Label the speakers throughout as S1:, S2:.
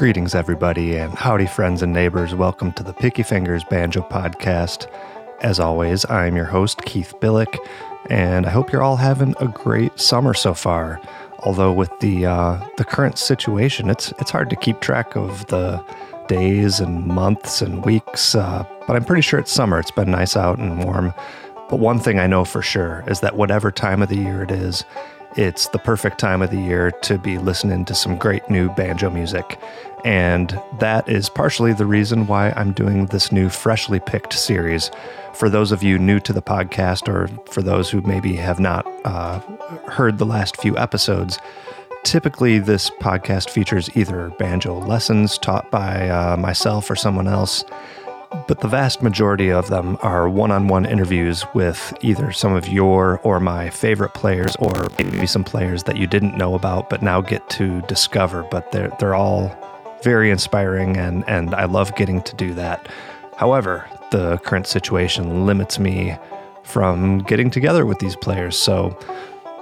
S1: Greetings, everybody, and howdy, friends and neighbors. Welcome to the Picky Fingers Banjo Podcast. As always, I'm your host, Keith Billik, and I hope you're all having a great summer so far. Although with the uh, the current situation, it's it's hard to keep track of the days and months and weeks. Uh, but I'm pretty sure it's summer. It's been nice out and warm. But one thing I know for sure is that whatever time of the year it is, it's the perfect time of the year to be listening to some great new banjo music. And that is partially the reason why I'm doing this new freshly picked series. For those of you new to the podcast, or for those who maybe have not uh, heard the last few episodes, typically this podcast features either banjo lessons taught by uh, myself or someone else but the vast majority of them are one on one interviews with either some of your or my favorite players, or maybe some players that you didn't know about but now get to discover. But they're, they're all very inspiring, and, and I love getting to do that. However, the current situation limits me from getting together with these players. So,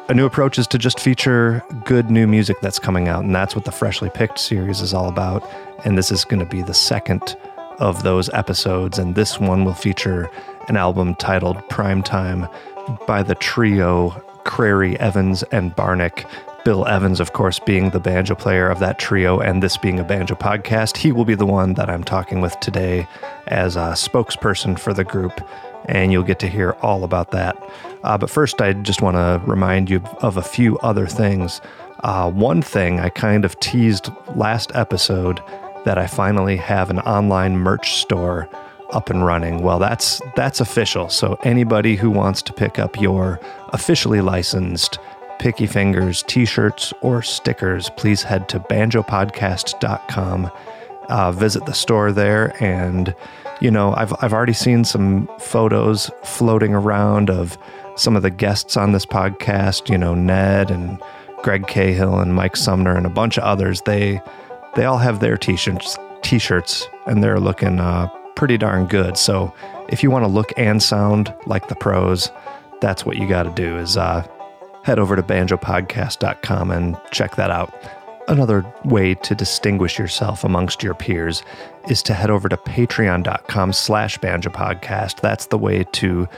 S1: a new approach is to just feature good new music that's coming out, and that's what the Freshly Picked series is all about. And this is going to be the second of those episodes, and this one will feature an album titled Primetime by the trio Crary, Evans, and Barnick. Bill Evans, of course, being the banjo player of that trio, and this being a banjo podcast, he will be the one that I'm talking with today as a spokesperson for the group, and you'll get to hear all about that. Uh, but first, I just want to remind you of a few other things. Uh, one thing I kind of teased last episode that I finally have an online merch store up and running. Well, that's that's official. So anybody who wants to pick up your officially licensed Picky Fingers t-shirts or stickers, please head to banjopodcast.com. Uh, visit the store there and you know, I've I've already seen some photos floating around of some of the guests on this podcast, you know, Ned and Greg Cahill and Mike Sumner and a bunch of others. They they all have their t-shirts, t-shirts, and they're looking uh, pretty darn good. So if you want to look and sound like the pros, that's what you got to do. Is uh, head over to banjopodcast.com and check that out. Another way to distinguish yourself amongst your peers is to head over to patreon.com slash banjopodcast. That's the way to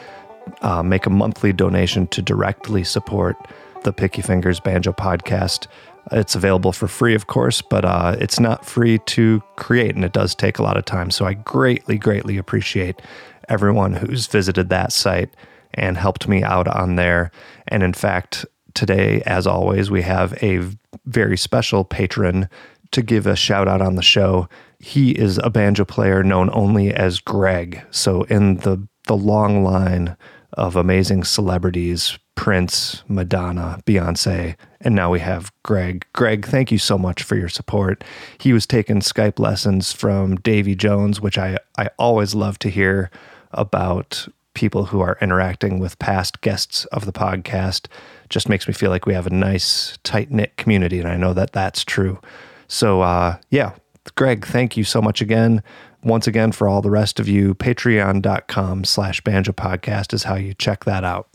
S1: uh, make a monthly donation to directly support the Picky Fingers Banjo Podcast. It's available for free, of course, but uh, it's not free to create, and it does take a lot of time. So I greatly, greatly appreciate everyone who's visited that site and helped me out on there. And in fact, today, as always, we have a very special patron to give a shout out on the show. He is a banjo player known only as Greg. So in the the long line of amazing celebrities Prince, Madonna, Beyonce, and now we have Greg. Greg, thank you so much for your support. He was taking Skype lessons from Davy Jones, which I, I always love to hear about people who are interacting with past guests of the podcast. Just makes me feel like we have a nice, tight knit community, and I know that that's true. So, uh, yeah, Greg, thank you so much again. Once again, for all the rest of you, patreon.com slash banjo podcast is how you check that out.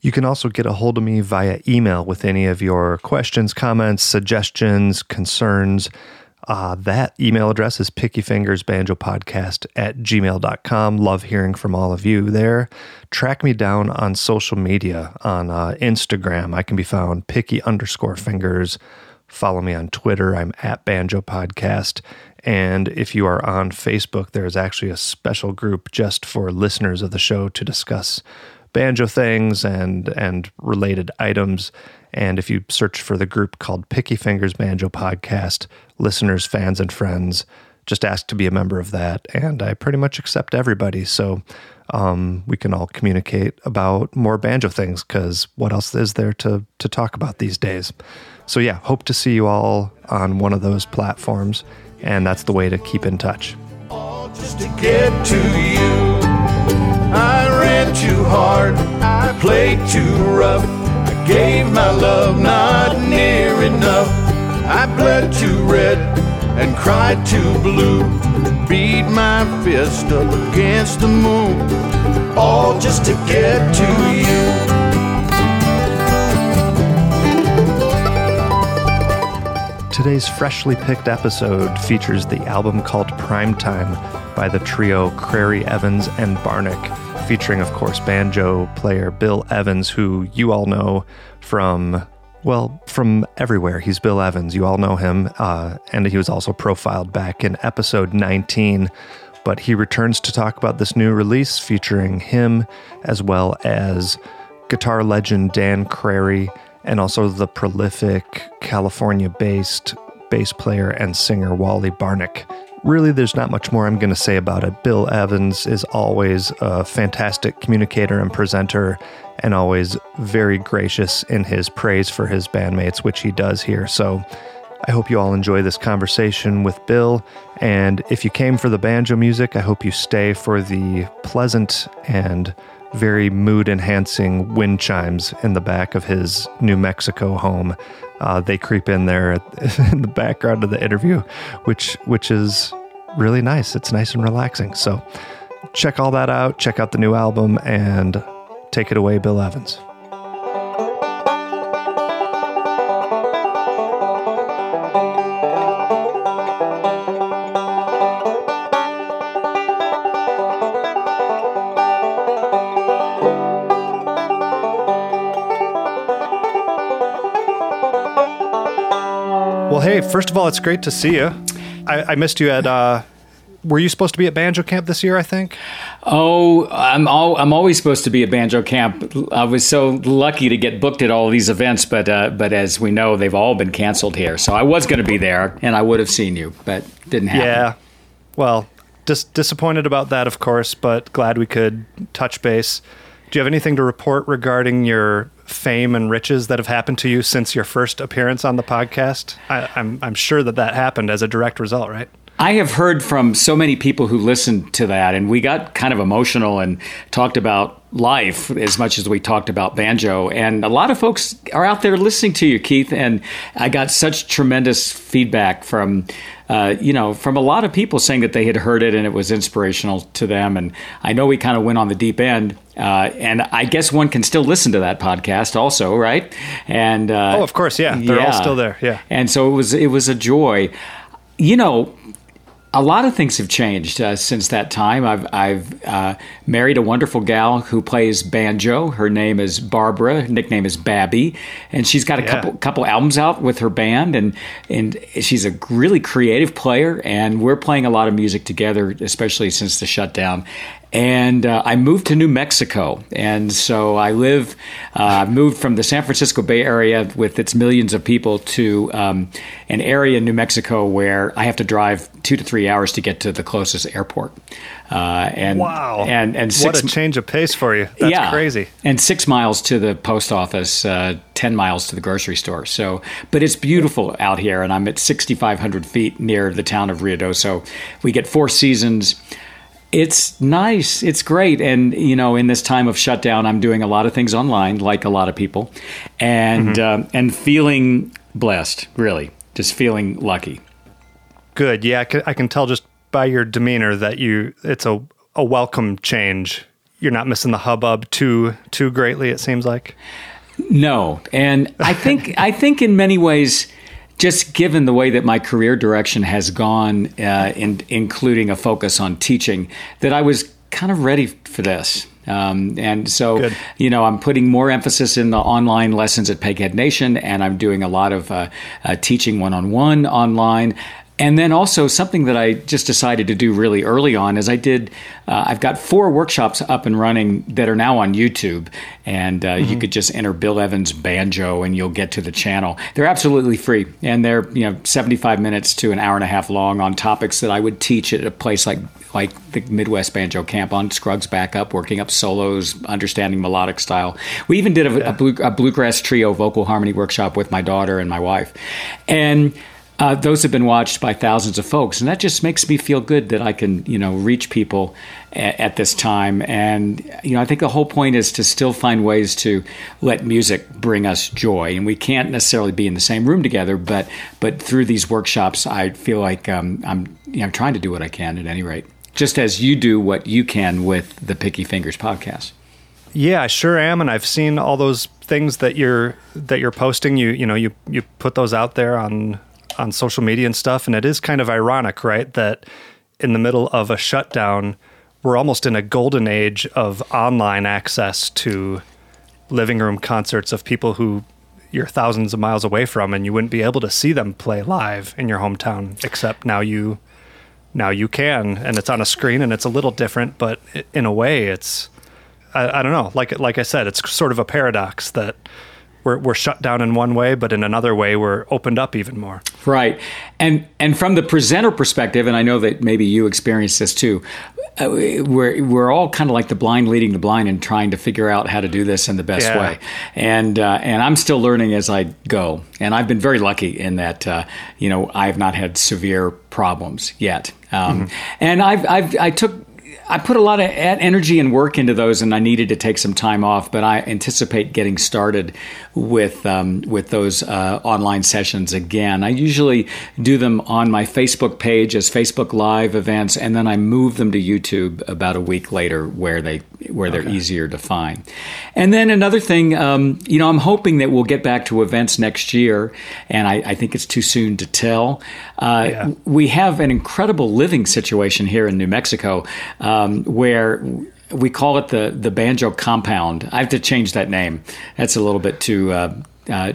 S1: You can also get a hold of me via email with any of your questions, comments, suggestions, concerns. Uh, that email address is pickyfingersbanjopodcast at gmail.com. Love hearing from all of you there. Track me down on social media on uh, Instagram. I can be found picky underscore fingers. Follow me on Twitter. I'm at Banjo Podcast. And if you are on Facebook, there's actually a special group just for listeners of the show to discuss banjo things and and related items. And if you search for the group called Picky Fingers Banjo Podcast, listeners, fans, and friends, just ask to be a member of that. And I pretty much accept everybody. So um, we can all communicate about more banjo things because what else is there to, to talk about these days? So, yeah, hope to see you all on one of those platforms. And that's the way to keep in touch. All just to get to you. I ran too hard, I played too rough. I gave my love not near enough. I bled too red and cried too blue. Beat my fist up against the moon, all just to get to you. Today's freshly picked episode features the album called Primetime by the trio Crary Evans and Barnick, featuring, of course, banjo player Bill Evans, who you all know from, well, from everywhere. He's Bill Evans. You all know him. Uh, and he was also profiled back in episode 19. But he returns to talk about this new release featuring him as well as guitar legend Dan Crary and also the prolific California based bass player and singer Wally Barnick. Really, there's not much more I'm going to say about it. Bill Evans is always a fantastic communicator and presenter, and always very gracious in his praise for his bandmates, which he does here. So I hope you all enjoy this conversation with Bill. And if you came for the banjo music, I hope you stay for the pleasant and very mood enhancing wind chimes in the back of his New Mexico home. Uh, they creep in there in the background of the interview, which which is really nice. It's nice and relaxing. So check all that out. Check out the new album and take it away, Bill Evans. Hey, first of all, it's great to see you. I, I missed you at. Uh, were you supposed to be at Banjo Camp this year? I think.
S2: Oh, I'm all, I'm always supposed to be at Banjo Camp. I was so lucky to get booked at all these events, but uh, but as we know, they've all been canceled here. So I was going to be there, and I would have seen you, but didn't happen.
S1: Yeah. Well, dis- disappointed about that, of course, but glad we could touch base. Do you have anything to report regarding your fame and riches that have happened to you since your first appearance on the podcast? I, I'm I'm sure that that happened as a direct result, right?
S2: I have heard from so many people who listened to that, and we got kind of emotional and talked about life as much as we talked about banjo. And a lot of folks are out there listening to you, Keith. And I got such tremendous feedback from, uh, you know, from a lot of people saying that they had heard it and it was inspirational to them. And I know we kind of went on the deep end. Uh, and I guess one can still listen to that podcast also, right? And uh,
S1: oh, of course, yeah, they're yeah. all still there, yeah.
S2: And so it was it was a joy. You know, a lot of things have changed uh, since that time. I've, I've uh, married a wonderful gal who plays banjo. Her name is Barbara. Nickname is Babby, and she's got a yeah. couple couple albums out with her band, and and she's a really creative player. And we're playing a lot of music together, especially since the shutdown and uh, I moved to New Mexico. And so I live, uh, moved from the San Francisco Bay Area with its millions of people to um, an area in New Mexico where I have to drive two to three hours to get to the closest airport.
S1: Uh,
S2: and
S1: wow,
S2: and and six,
S1: what a change of pace for you! That's
S2: yeah,
S1: crazy.
S2: And six miles to the post office, uh, ten miles to the grocery store. So, but it's beautiful out here, and I'm at 6,500 feet near the town of Ruidoso. We get four seasons it's nice. It's great. And, you know, in this time of shutdown, I'm doing a lot of things online, like a lot of people, and, mm-hmm. uh, and feeling blessed, really, just feeling lucky.
S1: Good. Yeah. I can tell just by your demeanor that you, it's a, a welcome change. You're not missing the hubbub too, too greatly, it seems like.
S2: No. And I think, I think in many ways, just given the way that my career direction has gone, uh, in, including a focus on teaching, that I was kind of ready for this. Um, and so, Good. you know, I'm putting more emphasis in the online lessons at Peghead Nation, and I'm doing a lot of uh, uh, teaching one on one online. And then also something that I just decided to do really early on is I did. Uh, I've got four workshops up and running that are now on YouTube, and uh, mm-hmm. you could just enter Bill Evans banjo and you'll get to the channel. They're absolutely free, and they're you know 75 minutes to an hour and a half long on topics that I would teach at a place like like the Midwest Banjo Camp on Scruggs backup, working up solos, understanding melodic style. We even did a, yeah. a, blue, a bluegrass trio vocal harmony workshop with my daughter and my wife, and uh, those have been watched by thousands of folks, and that just makes me feel good that I can, you know, reach people at, at this time. And you know, I think the whole point is to still find ways to let music bring us joy, and we can't necessarily be in the same room together, but but through these workshops, I feel like um, I'm you know trying to do what I can at any rate, just as you do what you can with the Picky Fingers podcast.
S1: Yeah, I sure am, and I've seen all those things that you're that you're posting. You you know you you put those out there on on social media and stuff, and it is kind of ironic, right? That in the middle of a shutdown, we're almost in a golden age of online access to living room concerts of people who you're thousands of miles away from and you wouldn't be able to see them play live in your hometown except now you now you can and it's on a screen and it's a little different but in a way it's I, I don't know like like I said it's sort of a paradox that we're, we're shut down in one way, but in another way, we're opened up even more.
S2: Right, and and from the presenter perspective, and I know that maybe you experienced this too. Uh, we're we're all kind of like the blind leading the blind and trying to figure out how to do this in the best yeah. way. And uh, and I'm still learning as I go. And I've been very lucky in that uh, you know I've not had severe problems yet. Um, mm-hmm. And I've I've I took I put a lot of energy and work into those, and I needed to take some time off. But I anticipate getting started with um, with those uh, online sessions again. I usually do them on my Facebook page as Facebook Live events, and then I move them to YouTube about a week later, where they where they're okay. easier to find. And then another thing, um, you know, I'm hoping that we'll get back to events next year, and I, I think it's too soon to tell. Uh, yeah. We have an incredible living situation here in New Mexico um, where we call it the the banjo compound. I have to change that name. That's a little bit too. Uh, uh,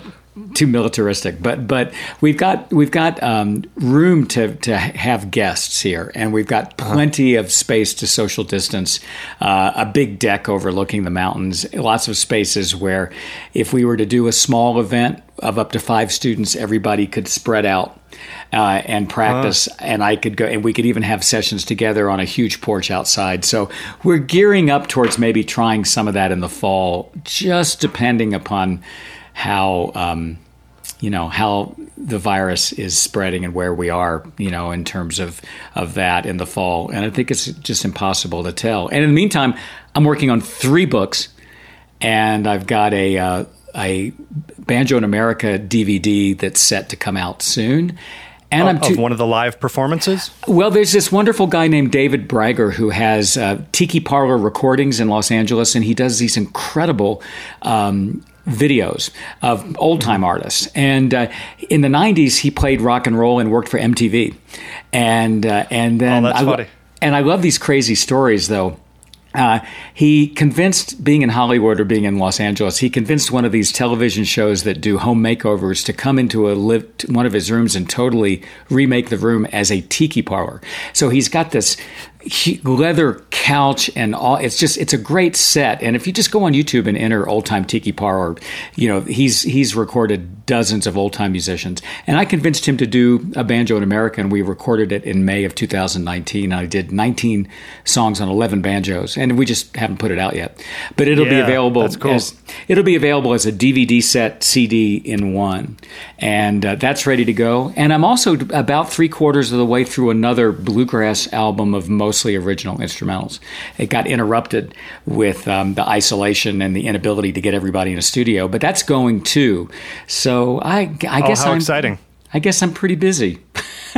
S2: too militaristic, but but we've got we've got um, room to to have guests here, and we've got uh-huh. plenty uh-huh. of space to social distance. Uh, a big deck overlooking the mountains, lots of spaces where, if we were to do a small event of up to five students, everybody could spread out uh, and practice. And I could go, and we could even have sessions together on a huge porch outside. So we're gearing up towards maybe trying some of that in the fall, just depending upon how. Um, you know how the virus is spreading and where we are you know in terms of of that in the fall and i think it's just impossible to tell and in the meantime i'm working on three books and i've got a uh, a banjo in america dvd that's set to come out soon
S1: and of, I'm too, of one of the live performances?
S2: Well, there's this wonderful guy named David Bragger who has uh, Tiki Parlor recordings in Los Angeles, and he does these incredible um, videos of old time artists. And uh, in the '90s, he played rock and roll and worked for MTV. And uh, and then
S1: oh, that's I, funny.
S2: And I love these crazy stories, though. Uh, he convinced, being in Hollywood or being in Los Angeles, he convinced one of these television shows that do home makeovers to come into a live, one of his rooms and totally remake the room as a tiki parlor. So he's got this leather couch and all it's just it's a great set. And if you just go on youtube and enter old time tiki parlor you know he's he's recorded dozens of old time musicians. And i convinced him to do a banjo in america and we recorded it in may of 2019 i did 19 songs on 11 banjos and we just haven't put it out yet. But it'll yeah, be available
S1: cool.
S2: as it'll be available as a dvd set cd in one. And uh, that's ready to go. And i'm also about three quarters of the way through another bluegrass album of most mostly original instrumentals. It got interrupted with um, the isolation and the inability to get everybody in a studio, but that's going too. So I, I
S1: oh,
S2: guess
S1: how
S2: I'm,
S1: exciting.
S2: I guess I'm pretty busy.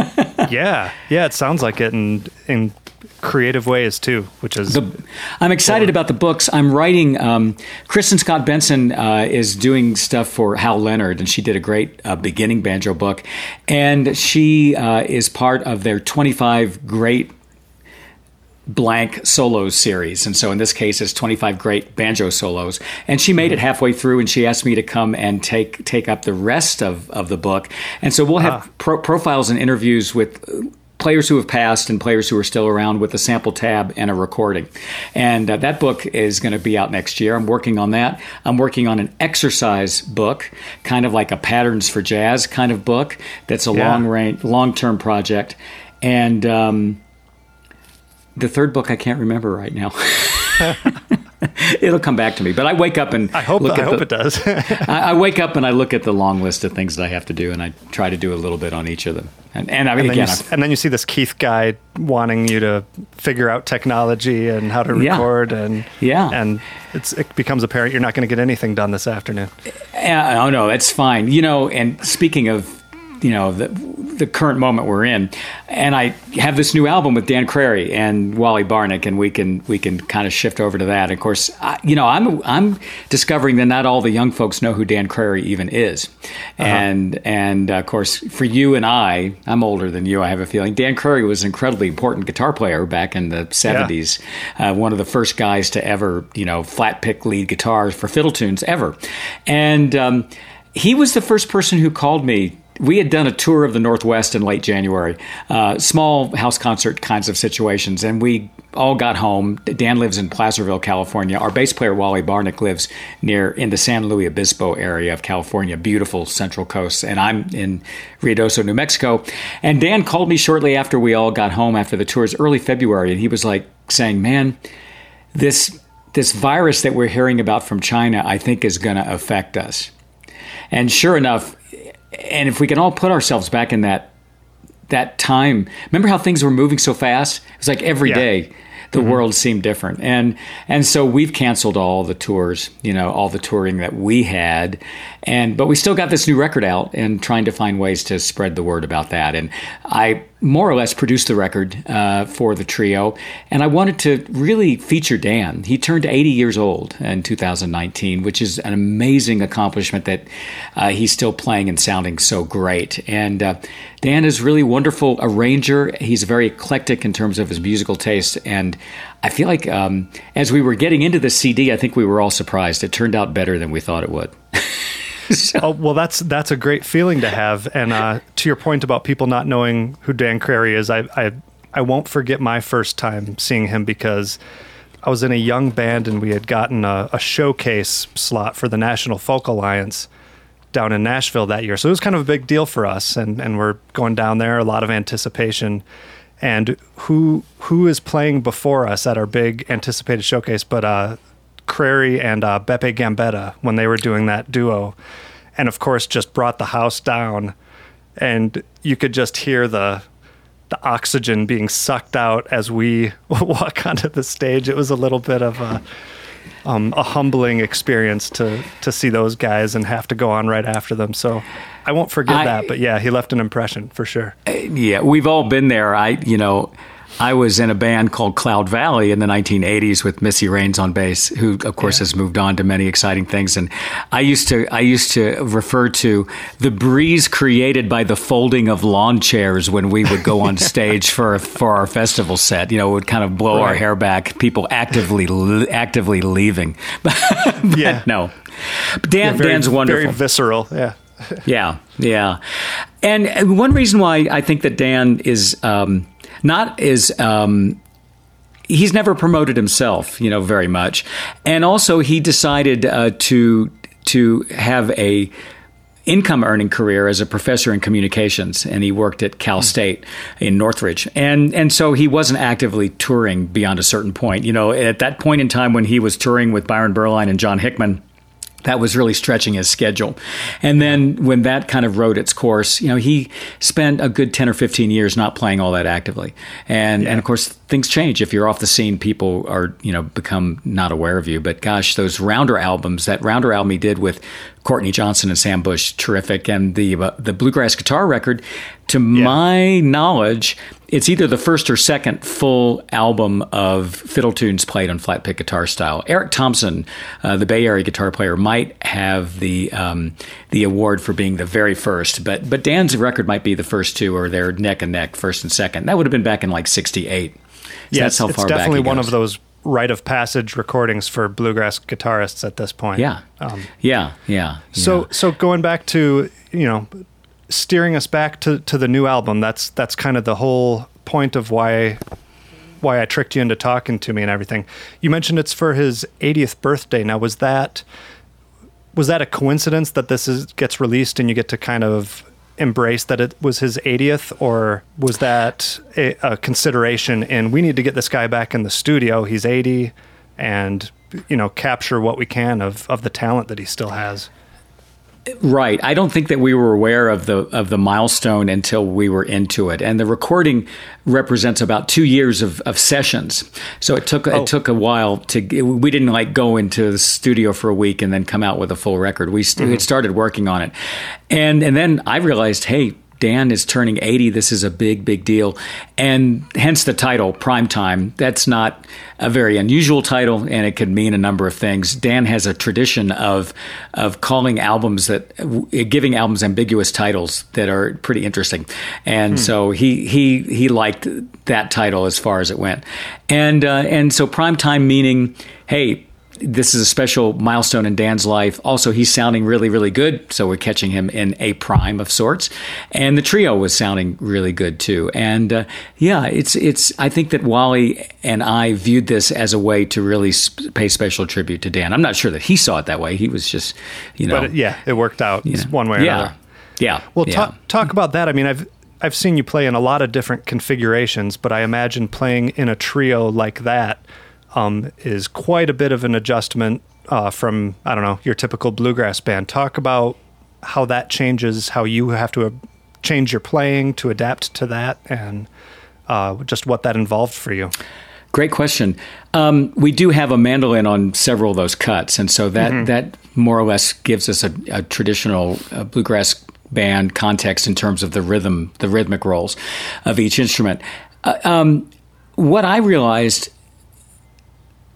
S1: yeah, yeah, it sounds like it, and in creative ways too, which is. The,
S2: I'm excited cool. about the books. I'm writing. Um, Kristin Scott Benson uh, is doing stuff for Hal Leonard, and she did a great uh, beginning banjo book, and she uh, is part of their 25 great blank solos series. And so in this case, it's 25 great banjo solos. And she made it halfway through and she asked me to come and take, take up the rest of, of the book. And so we'll have ah. pro- profiles and interviews with players who have passed and players who are still around with a sample tab and a recording. And uh, that book is going to be out next year. I'm working on that. I'm working on an exercise book, kind of like a patterns for jazz kind of book. That's a yeah. long range, long term project. And, um, the third book I can't remember right now. It'll come back to me, but I wake up and
S1: I hope
S2: look
S1: I hope
S2: the,
S1: it does.
S2: I, I, wake up and I look at the long list of things that I have to do, and I try to do a little bit on each of them. And, and I mean,
S1: and
S2: again,
S1: then and then you see this Keith guy wanting you to figure out technology and how to record,
S2: yeah.
S1: and
S2: yeah,
S1: and it becomes apparent you're not going to get anything done this afternoon.
S2: Uh, oh no, that's fine. You know, and speaking of you know, the, the current moment we're in. And I have this new album with Dan Crary and Wally Barnick, and we can we can kind of shift over to that. Of course, I, you know, I'm I'm discovering that not all the young folks know who Dan Crary even is, uh-huh. and and of course, for you and I, I'm older than you. I have a feeling Dan Crary was an incredibly important guitar player back in the '70s, yeah. uh, one of the first guys to ever you know flat pick lead guitars for fiddle tunes ever, and. Um, he was the first person who called me we had done a tour of the Northwest in late January, uh, small house concert kinds of situations, and we all got home. Dan lives in Placerville, California. Our bass player Wally Barnick lives near in the San Luis Obispo area of California, beautiful Central Coast, and I'm in Ruidoso, New Mexico. And Dan called me shortly after we all got home after the tours, early February, and he was like saying, "Man, this." This virus that we're hearing about from China, I think, is going to affect us. And sure enough, and if we can all put ourselves back in that that time, remember how things were moving so fast? It was like every yeah. day the mm-hmm. world seemed different. And and so we've canceled all the tours, you know, all the touring that we had. And but we still got this new record out and trying to find ways to spread the word about that. And I more or less produced the record uh, for the trio, and I wanted to really feature Dan. He turned 80 years old in 2019, which is an amazing accomplishment that uh, he's still playing and sounding so great. And uh, Dan is really wonderful arranger. He's very eclectic in terms of his musical taste, and I feel like um, as we were getting into the CD, I think we were all surprised. It turned out better than we thought it would.
S1: so. oh, well, that's that's a great feeling to have. And uh, to your point about people not knowing who Dan Crary is, I, I I won't forget my first time seeing him because I was in a young band and we had gotten a, a showcase slot for the National Folk Alliance down in Nashville that year. So it was kind of a big deal for us, and and we're going down there, a lot of anticipation. And who who is playing before us at our big anticipated showcase? But uh, Crary and uh, Beppe Gambetta when they were doing that duo, and of course just brought the house down, and you could just hear the the oxygen being sucked out as we walk onto the stage. It was a little bit of a um, a humbling experience to to see those guys and have to go on right after them. So I won't forget I, that. But yeah, he left an impression for sure.
S2: Yeah, we've all been there. I you know. I was in a band called Cloud Valley in the 1980s with Missy Raines on bass, who of course yeah. has moved on to many exciting things. And I used to I used to refer to the breeze created by the folding of lawn chairs when we would go on stage for for our festival set. You know, it would kind of blow right. our hair back. People actively actively leaving. but yeah, no. Dan yeah, very, Dan's wonderful.
S1: Very visceral. Yeah.
S2: yeah, yeah. And one reason why I think that Dan is. Um, not as um, he's never promoted himself, you know, very much, and also he decided uh, to to have a income earning career as a professor in communications and he worked at Cal State in Northridge. And and so he wasn't actively touring beyond a certain point. You know at that point in time when he was touring with Byron Berline and John Hickman that was really stretching his schedule. And then when that kind of rode its course, you know, he spent a good 10 or 15 years not playing all that actively. And yeah. and of course things change if you're off the scene people are, you know, become not aware of you. But gosh, those Rounder albums, that Rounder album he did with Courtney Johnson and Sam Bush, terrific. And the uh, the bluegrass guitar record, to yeah. my knowledge, it's either the first or second full album of fiddle tunes played on flat pick guitar style. Eric Thompson, uh, the Bay Area guitar player, might have the um, the award for being the very first, but but Dan's record might be the first two, or they're neck and neck, first and second. That would have been back in like '68.
S1: Yeah, that's how it's, far definitely one of those rite of passage recordings for bluegrass guitarists at this point.
S2: Yeah, um, yeah, yeah.
S1: So,
S2: yeah.
S1: so going back to you know, steering us back to to the new album. That's that's kind of the whole point of why why I tricked you into talking to me and everything. You mentioned it's for his 80th birthday. Now, was that was that a coincidence that this is gets released and you get to kind of embrace that it was his 80th, or was that a, a consideration in we need to get this guy back in the studio? He's 80, and you know capture what we can of of the talent that he still has.
S2: Right. I don't think that we were aware of the of the milestone until we were into it. And the recording represents about two years of, of sessions. So it took oh. it took a while to we didn't like go into the studio for a week and then come out with a full record. We mm-hmm. had started working on it, and and then I realized, hey, Dan is turning 80. This is a big, big deal. And hence the title, Prime Time. That's not a very unusual title, and it could mean a number of things. Dan has a tradition of, of calling albums that, giving albums ambiguous titles that are pretty interesting. And hmm. so he, he, he liked that title as far as it went. And, uh, and so Prime Time meaning, hey, this is a special milestone in Dan's life. Also, he's sounding really, really good. So we're catching him in a prime of sorts. And the trio was sounding really good too. And uh, yeah, it's, it's, I think that Wally and I viewed this as a way to really pay special tribute to Dan. I'm not sure that he saw it that way. He was just, you know.
S1: But yeah, it worked out you know, one way or
S2: yeah,
S1: another.
S2: Yeah.
S1: Well,
S2: yeah.
S1: talk, talk about that. I mean, I've, I've seen you play in a lot of different configurations, but I imagine playing in a trio like that um, is quite a bit of an adjustment uh, from I don't know your typical bluegrass band. Talk about how that changes, how you have to uh, change your playing to adapt to that, and uh, just what that involved for you.
S2: Great question. Um, we do have a mandolin on several of those cuts, and so that mm-hmm. that more or less gives us a, a traditional uh, bluegrass band context in terms of the rhythm, the rhythmic roles of each instrument. Uh, um, what I realized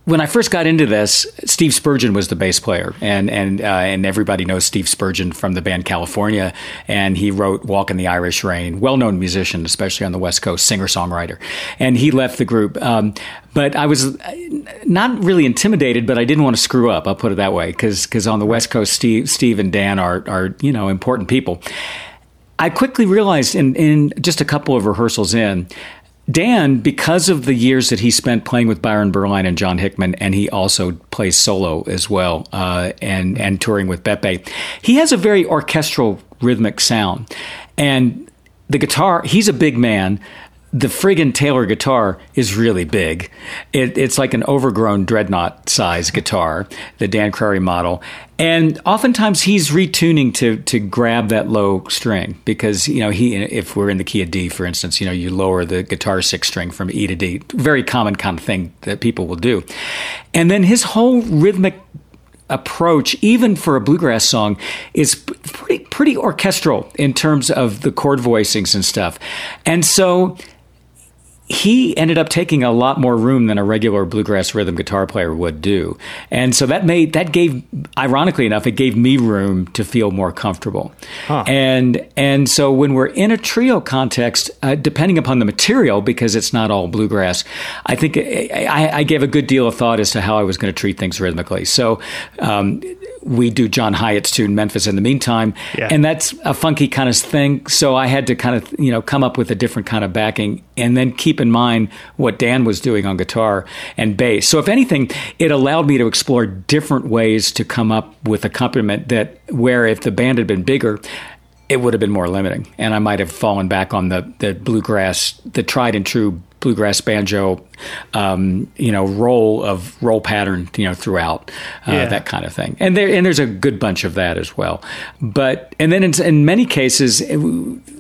S2: when I first got into this, Steve Spurgeon was the bass player, and and uh, and everybody knows Steve Spurgeon from the band California, and he wrote "Walk in the Irish Rain," well-known musician, especially on the West Coast, singer-songwriter, and he left the group. Um, but I was not really intimidated, but I didn't want to screw up. I'll put it that way, because because on the West Coast, Steve Steve and Dan are are you know important people. I quickly realized in, in just a couple of rehearsals in Dan, because of the years that he spent playing with Byron Berline and John Hickman, and he also plays solo as well, uh, and and touring with Beppe, he has a very orchestral rhythmic sound, and the guitar. He's a big man, the friggin' Taylor guitar is really big. It, it's like an overgrown dreadnought size guitar, the Dan Crary model. And oftentimes he's retuning to to grab that low string because you know he if we're in the key of D, for instance, you know you lower the guitar sixth string from E to D. Very common kind of thing that people will do. And then his whole rhythmic approach, even for a bluegrass song, is pretty pretty orchestral in terms of the chord voicings and stuff. And so he ended up taking a lot more room than a regular bluegrass rhythm guitar player would do. And so that made that gave ironically enough it gave me room to feel more comfortable. Huh. And and so when we're in a trio context uh, depending upon the material because it's not all bluegrass, I think I, I, gave a good deal of thought as to how I was going to treat things rhythmically. So um, we do John Hiatt's tune Memphis in the meantime, yeah. and that's a funky kind of thing. So I had to kind of you know come up with a different kind of backing, and then keep in mind what Dan was doing on guitar and bass. So if anything, it allowed me to explore different ways to come up with accompaniment that where if the band had been bigger, it would have been more limiting, and I might have fallen back on the the bluegrass, the tried and true bluegrass banjo, um, you know, roll of roll pattern, you know, throughout uh, yeah. that kind of thing. And there and there's a good bunch of that as well. But and then in, in many cases. It,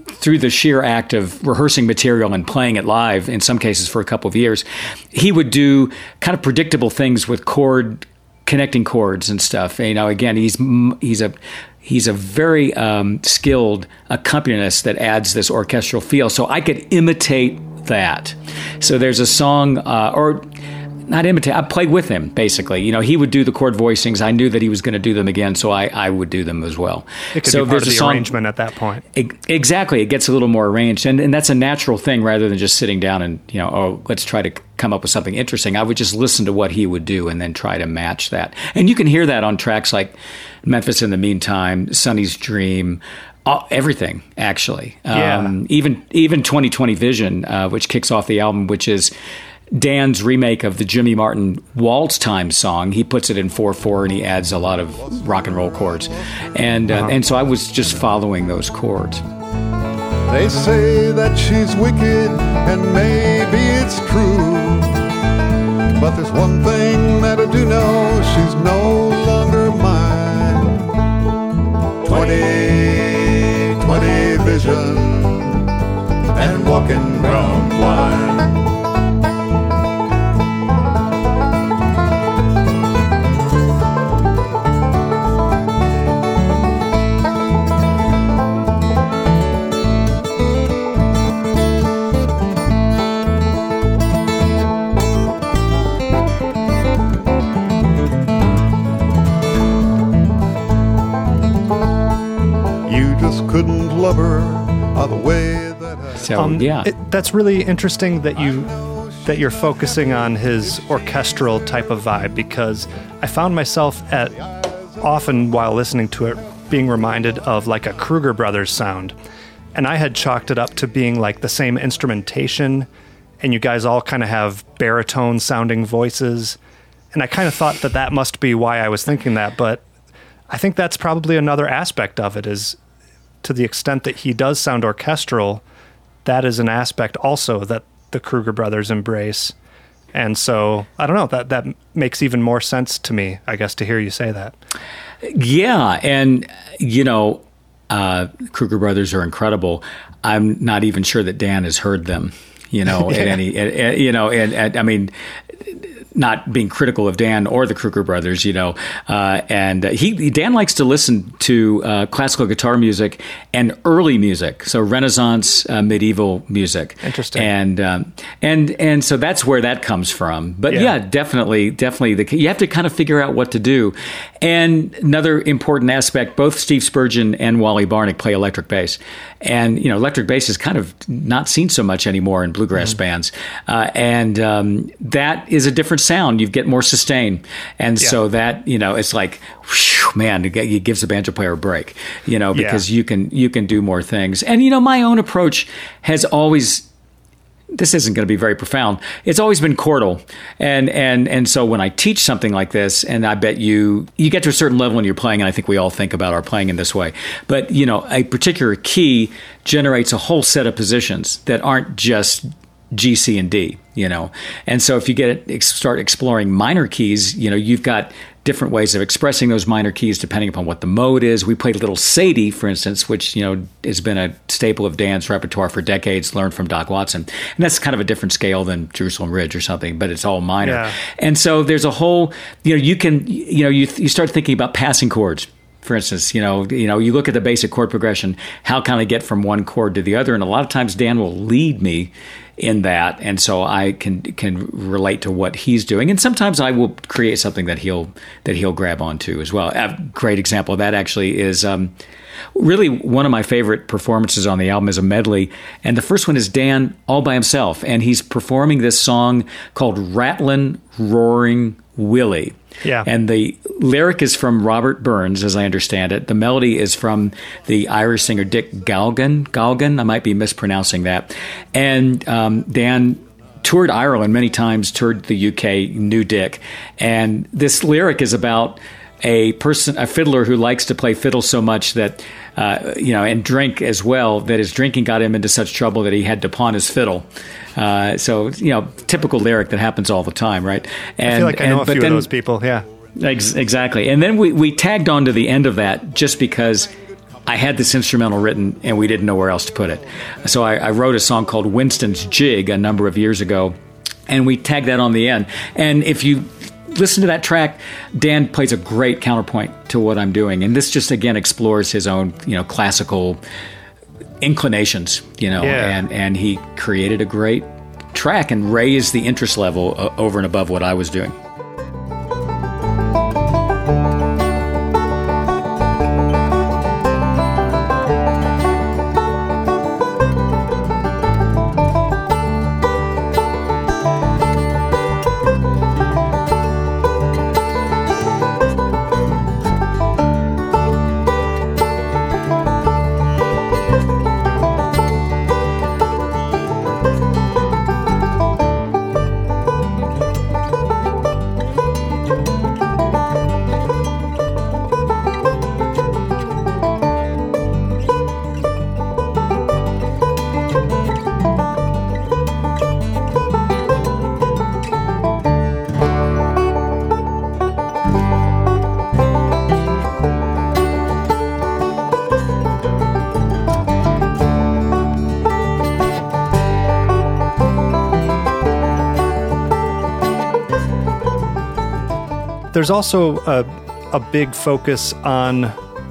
S2: through the sheer act of rehearsing material and playing it live, in some cases for a couple of years, he would do kind of predictable things with chord connecting chords and stuff. And, you know, again, he's he's a he's a very um, skilled accompanist that adds this orchestral feel. So I could imitate that. So there's a song, uh, or not imitate. I played with him basically. You know, he would do the chord voicings. I knew that he was going to do them again, so I, I would do them as well.
S1: It could
S2: so
S1: be part of the song, arrangement at that point.
S2: It, exactly, it gets a little more arranged, and and that's a natural thing rather than just sitting down and you know, oh, let's try to come up with something interesting. I would just listen to what he would do and then try to match that. And you can hear that on tracks like Memphis in the Meantime, Sonny's Dream, uh, everything actually.
S1: Yeah. Um,
S2: even even 2020 Vision, uh, which kicks off the album, which is Dan's remake of the Jimmy Martin Waltz Time song. He puts it in four four and he adds a lot of rock and roll chords, and uh, uh-huh. and so I was just following those chords.
S3: They say that she's wicked, and maybe it's true. But there's one thing that I do know: she's no longer mine. Vision and walking round blind. Blubber of the way that I
S2: So
S1: Um,
S2: yeah,
S1: it- that's really interesting that you that you're focusing on his orchestral type of vibe because I found myself at often while listening to it being reminded of like a Kruger Brothers sound. And I had chalked it up to being like the same instrumentation and you guys all kind of have baritone sounding voices. And I kind of thought that that must be why I was thinking that, but I think that's probably another aspect of it is to the extent that he does sound orchestral, that is an aspect also that the Kruger brothers embrace. And so I don't know that that makes even more sense to me, I guess, to hear you say that.
S2: Yeah, and you know, uh, Kruger Brothers are incredible. I'm not even sure that Dan has heard them. You know, at any, at, at- you know, and I mean, not being critical of Dan or the Kruger brothers, you know, uh, and he Dan likes to listen to uh, classical guitar music and early music, so Renaissance, uh, medieval music.
S1: Interesting.
S2: And um, and and so that's where that comes from. But
S1: Yeah.
S2: yeah, definitely, definitely, the, you have to kind of figure out what to do. And another important aspect: both Steve Spurgeon and Wally Barnick play electric bass, and you know, electric bass is kind of not seen so much anymore in bluegrass
S1: Mm-hmm.
S2: bands, uh, and um, that is a different sound. You get more sustain, and
S1: Yeah.
S2: so that you know, it's like, whew, man, it gives a banjo player a break, you know,
S1: Yeah.
S2: because you can you can do more things. And you know, my own approach has always this isn't going to be very profound. It's always been chordal, and and and so when I teach something like this, and I bet you you get to a certain level when you're playing, and I think we all think about our playing in this way. But you know, a particular key generates a whole set of positions that aren't just G, C, and D. You know, and so if you get it, start exploring minor keys, you know, you've got different ways of expressing those minor keys depending upon what the mode is. We played Little Sadie, for instance, which you know has been a staple of Dan's repertoire for decades, learned from Doc Watson, and that's kind of a different scale than Jerusalem Ridge or something, but it's all minor.
S1: Yeah.
S2: And so there's a whole, you know, you can, you know, you you start thinking about passing chords. For instance, you know, you know, you look at the basic chord progression. How can I get from one chord to the other? And a lot of times, Dan will lead me in that, and so I can can relate to what he's doing. And sometimes I will create something that he'll that he'll grab onto as well. A great example of that actually is. Um, Really, one of my favorite performances on the album is a medley, and the first one is Dan all by himself, and he's performing this song called "Rattlin' Roaring Willie."
S1: Yeah.
S2: And the lyric is from Robert Burns, as I understand it. The melody is from the Irish singer Dick Galgan. Galgan, I might be mispronouncing that. And um, Dan toured Ireland many times, toured the UK, knew Dick. And this lyric is about a person, a fiddler who likes to play fiddle so much that, uh, you know, and drink as well, that his drinking got him into such trouble that he had to pawn his fiddle. Uh, so, you know, typical lyric that happens all the time, right? And,
S1: I feel like I know a few
S2: then-
S1: of those people. Yeah.
S2: Ex- exactly. And then we, we tagged on to the end of that just because I had this instrumental written and we didn't know where else to put it. So I, I wrote a song called Winston's Jig a number of years ago, and we tagged that on the end. And if you listen to that track, Dan plays a great counterpoint to what I'm doing. And this just again explores his own, you know, classical inclinations, you know,
S1: Yeah.
S2: and, and he created a great track and raised the interest level uh, over and above what I was doing.
S1: There's also a, a big focus on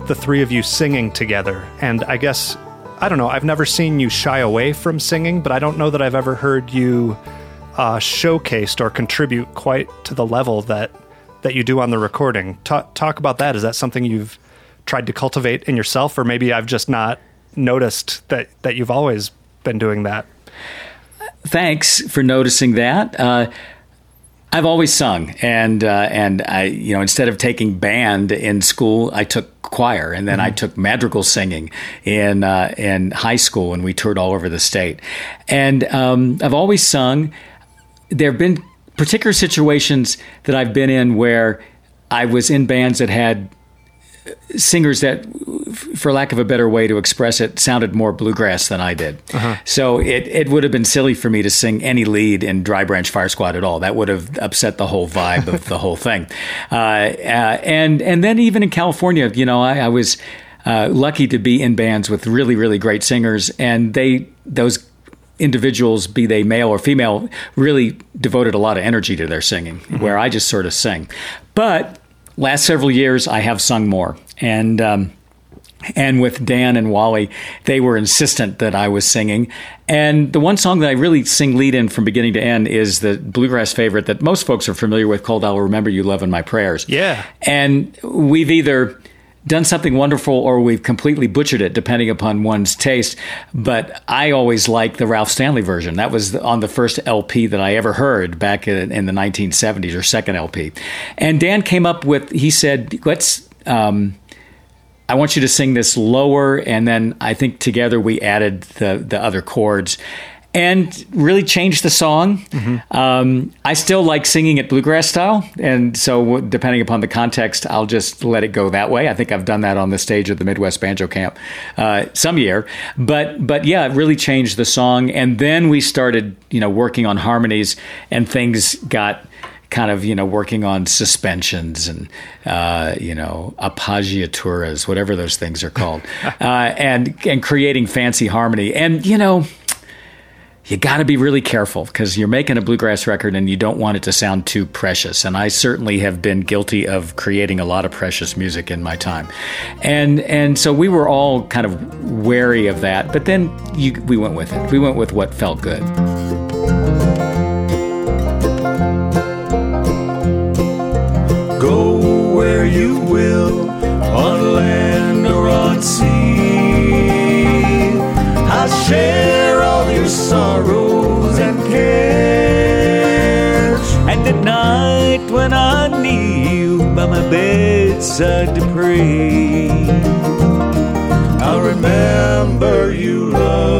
S1: the three of you singing together. And I guess, I don't know, I've never seen you shy away from singing, but I don't know that I've ever heard you uh, showcased or contribute quite to the level that, that you do on the recording. Ta- talk about that. Is that something you've tried to cultivate in yourself, or maybe I've just not noticed that that you've always been doing that.
S2: Thanks for noticing that. Uh, I've always sung, and uh, and I, you know, instead of taking band in school, I took choir, and then mm-hmm. I took madrigal singing in uh, in high school, and we toured all over the state. And um, I've always sung. There have been particular situations that I've been in where I was in bands that had singers that, for lack of a better way to express it, sounded more bluegrass than I did. Uh-huh. So it, it would have been silly for me to sing any lead in Dry Branch Fire Squad at all. That would have upset the whole vibe of the whole thing. Uh, uh, and and then even in California, you know, I, I was uh, lucky to be in bands with really really great singers, and they those individuals, be they male or female, really devoted a lot of energy to their singing, mm-hmm. where I just sort of sing. But last several years, I have sung more, and um, and with Dan and Wally, they were insistent that I was singing. And the one song that I really sing lead in from beginning to end is the bluegrass favorite that most folks are familiar with, called "I'll Remember You, Love in My Prayers."
S1: Yeah,
S2: and we've either done something wonderful or we've completely butchered it depending upon one's taste. But i always like the ralph stanley version. That was on the first lp that i ever heard back in, in the 1970s or second lp and dan came up with he said let's um, I want you to sing this lower, and then I think together we added the the other chords, and really changed the song. Mm-hmm. Um, I still like singing it bluegrass style, and so depending upon the context, I'll just let it go that way. I think I've done that on the stage of the Midwest Banjo Camp uh, some year, but but yeah, it really changed the song. And then we started, you know, working on harmonies, and things got kind of you know working on suspensions and uh, you know appoggiaturas, whatever those things are called, uh, and and creating fancy harmony. And you know you got to be really careful because you're making a bluegrass record and you don't want it to sound too precious. And I certainly have been guilty of creating a lot of precious music in my time, and and so we were all kind of wary of that. But then you, we went with it. We went with what felt good.
S4: Go where you will, on land or on sea. I share sorrows and cares. And at night when I kneel by my bedside to pray, I'll remember you, love,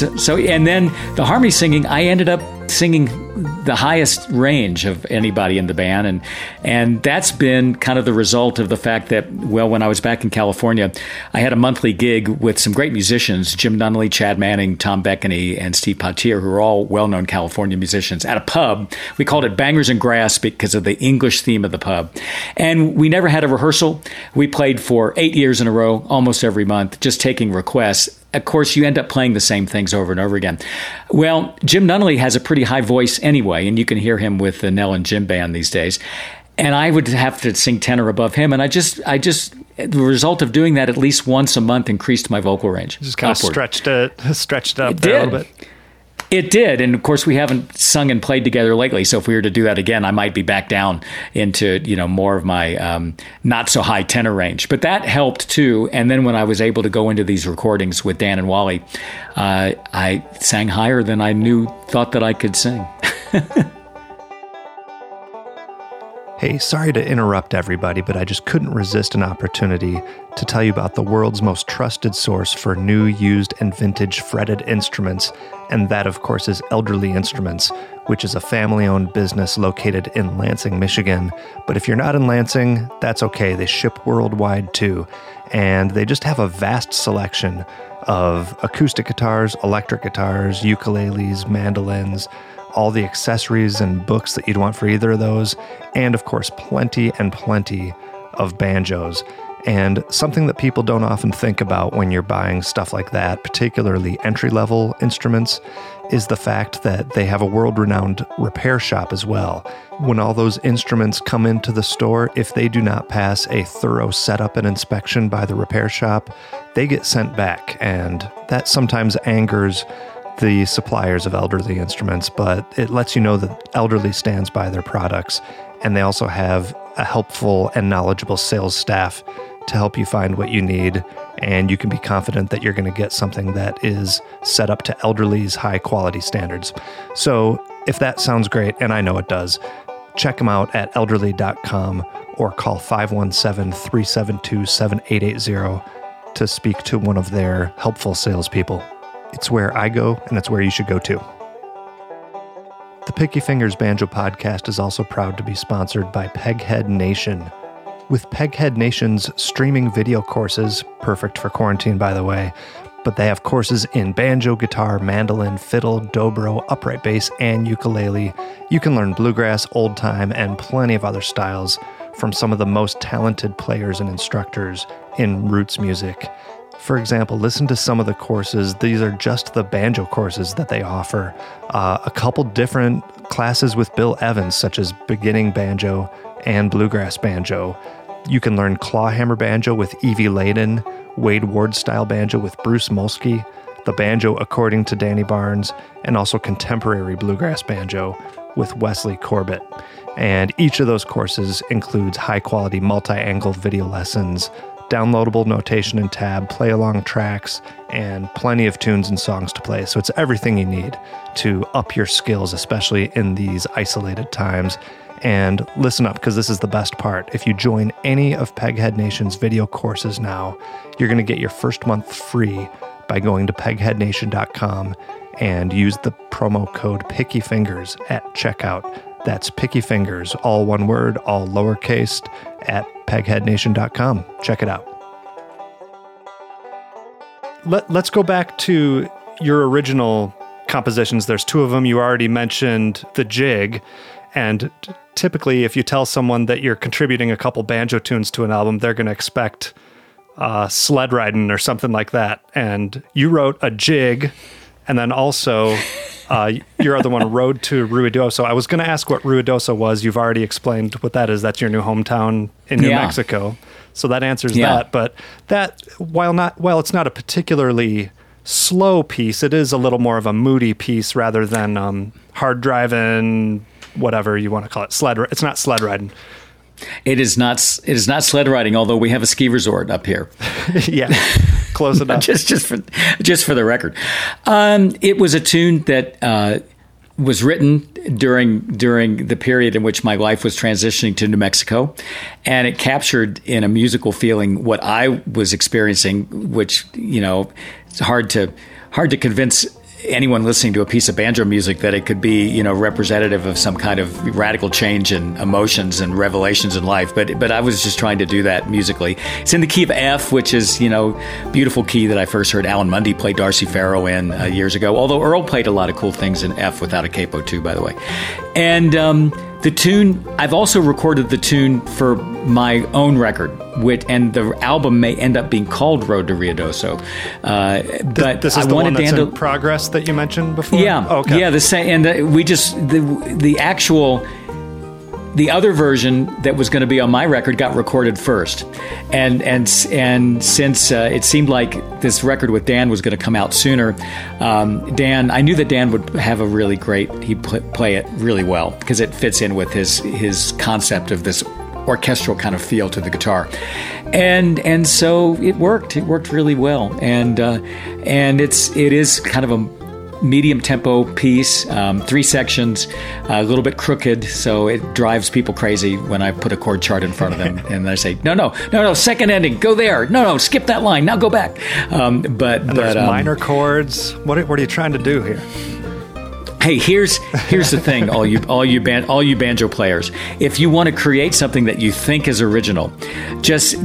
S2: so, so and then the harmony singing, I ended up singing the highest range of anybody in the band. And and that's been kind of the result of the fact that well when I was back in California I had a monthly gig with some great musicians Jim Nunally, Chad Manning, Tom Bekeny and Steve Pottier who are all well-known California musicians at a pub. We called it Bangers and Grass because of the English theme of the pub. And we never had a rehearsal. We played for 8 years in a row almost every month just taking requests of course, you end up playing the same things over and over again. Well, Jim Nunally has a pretty high voice anyway, and you can hear him with the Nell and Jim band these days. And I would have to sing tenor above him, and I just, I just, the result of doing that at least once a month increased my vocal range.
S1: Just kind upward. of stretched it, stretched it up it there did. a little bit.
S2: It did, and of course we haven't sung and played together lately. So if we were to do that again, I might be back down into you know more of my um, not so high tenor range. But that helped too. And then when I was able to go into these recordings with Dan and Wally, uh, I sang higher than I knew thought that I could sing.
S1: Hey, sorry to interrupt everybody, but I just couldn't resist an opportunity to tell you about the world's most trusted source for new, used, and vintage fretted instruments, and that, of course, is Elderly Instruments, which is a family owned business located in Lansing, Michigan. But if you're not in Lansing, that's okay. They ship worldwide too, and they just have a vast selection of acoustic guitars, electric guitars, ukuleles, mandolins all the accessories and books that you'd want for either of those, and of course, plenty and plenty of banjos. And something that people don't often think about when you're buying stuff like that, particularly entry level instruments, is the fact that they have a world renowned repair shop as well. When all those instruments come into the store, if they do not pass a thorough setup and inspection by the repair shop, they get sent back. And that sometimes angers the suppliers of elderly instruments, but it lets you know that elderly stands by their products. And they also have a helpful and knowledgeable sales staff to help you find what you need. And you can be confident that you're going to get something that is set up to elderly's high quality standards. So if that sounds great, and I know it does, check them out at elderly.com or call 517 372 7880 to speak to one of their helpful salespeople. It's where I go, and it's where you should go too. The Picky Fingers Banjo podcast is also proud to be sponsored by Peghead Nation. With Peghead Nation's streaming video courses, perfect for quarantine by the way, but they have courses in banjo, guitar, mandolin, fiddle, dobro, upright bass, and ukulele. You can learn bluegrass, old time, and plenty of other styles from some of the most talented players and instructors in roots music. For example, listen to some of the courses. These are just the banjo courses that they offer. Uh, a couple different classes with Bill Evans, such as beginning banjo and bluegrass banjo. You can learn clawhammer banjo with Evie Ladin, Wade Ward style banjo with Bruce Molsky, the banjo according to Danny Barnes, and also contemporary bluegrass banjo with Wesley Corbett. And each of those courses includes high quality multi angle video lessons, downloadable notation and tab, play along tracks, and plenty of tunes and songs to play. So it's everything you need to up your skills, especially in these isolated times. And listen up because this is the best part. If you join any of Peghead Nation's video courses now, you're going to get your first month free by going to pegheadnation.com and use the promo code Picky Fingers at checkout. That's Picky Fingers, all one word, all lowercase, at pegheadnation.com. Check it out. Let, let's go back to your original compositions. There's two of them. You already mentioned the jig. And t- typically, if you tell someone that you're contributing a couple banjo tunes to an album, they're going to expect uh, sled riding or something like that. And you wrote a jig, and then also uh, your other one, Road to Ruidoso. I was going to ask what Ruidoso was. You've already explained what that is. That's your new hometown in New
S2: Yeah.
S1: Mexico. So that answers
S2: Yeah.
S1: that. But that, while not, while it's not a particularly slow piece, it is a little more of a moody piece rather than um, hard driving, whatever you want to call it. Sled. It's not sled riding.
S2: It is not. It is not sled riding. Although we have a ski resort up here.
S1: yeah, close enough.
S2: just just for just for the record, um, it was a tune that uh, was written during during the period in which my life was transitioning to New Mexico, and it captured in a musical feeling what I was experiencing, which you know it's hard to hard to convince anyone listening to a piece of banjo music that it could be you know representative of some kind of radical change in emotions and revelations in life. But but I was just trying to do that musically. It's in the key of F which is you know beautiful key that I first heard Alan Munde play Darcy Farrow in uh, years ago. Although Earl played a lot of cool things in F without a capo too by the way. And um, the tune I've also recorded the tune for my own record which, and the album may end up being called Road to Ruidoso uh, but
S1: this is
S2: I
S1: the one that's
S2: Dan
S1: in progress that you mentioned before.
S2: yeah.
S1: Oh, okay.
S2: Yeah. The same, and the, we just the the actual. The other version that was going to be on my record got recorded first, and and and since uh, it seemed like this record with Dan was going to come out sooner, um, Dan I knew that Dan would have a really great he pl- play it really well because it fits in with his his concept of this orchestral kind of feel to the guitar, and and so it worked. It worked really well, and uh, and it's it is kind of a medium tempo piece, um, three sections, a little bit crooked, so it drives people crazy when I put a chord chart in front of them and I say, no, no, no, no, second ending, go there, no, no, skip that line, now go back. Um, but
S1: And
S2: but
S1: there's
S2: um,
S1: minor chords. What are, what are you trying to do here?
S2: hey, here's here's the thing, all you all you ban- all you banjo players, if you want to create something that you think is original, just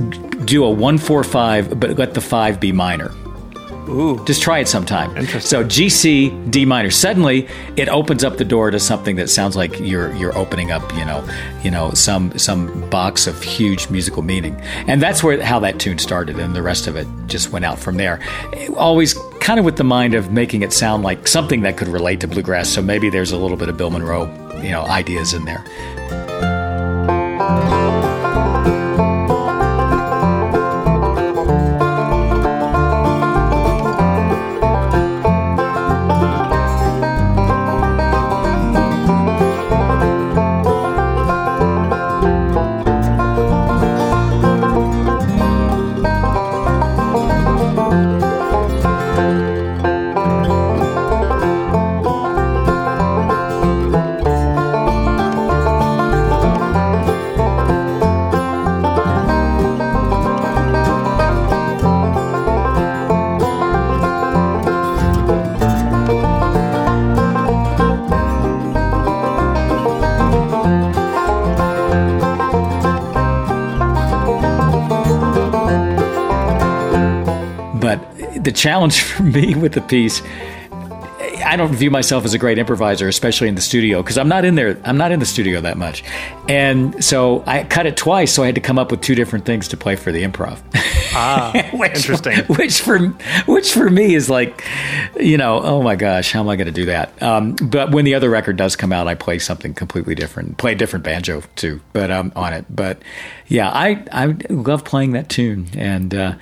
S2: do a one four five, but let the five be minor.
S1: Ooh.
S2: Just try it sometime.
S1: Interesting.
S2: So G C D minor. Suddenly, it opens up the door to something that sounds like you're you're opening up, you know, you know, some some box of huge musical meaning. And that's where how that tune started, and the rest of it just went out from there. Always kind of with the mind of making it sound like something that could relate to bluegrass. So maybe there's a little bit of Bill Monroe, you know, ideas in there. Challenge for me with the piece, I don't view myself as a great improviser, especially in the studio, because I'm not in there. I'm not in the studio that much, and so I cut it twice. So I had to come up with two different things to play for the improv.
S1: Ah,
S2: which,
S1: interesting.
S2: Which for which for me is like, you know, oh my gosh, how am I going to do that? Um, but when the other record does come out, I play something completely different. Play a different banjo too, but um, on it. But yeah, I I love playing that tune, and uh,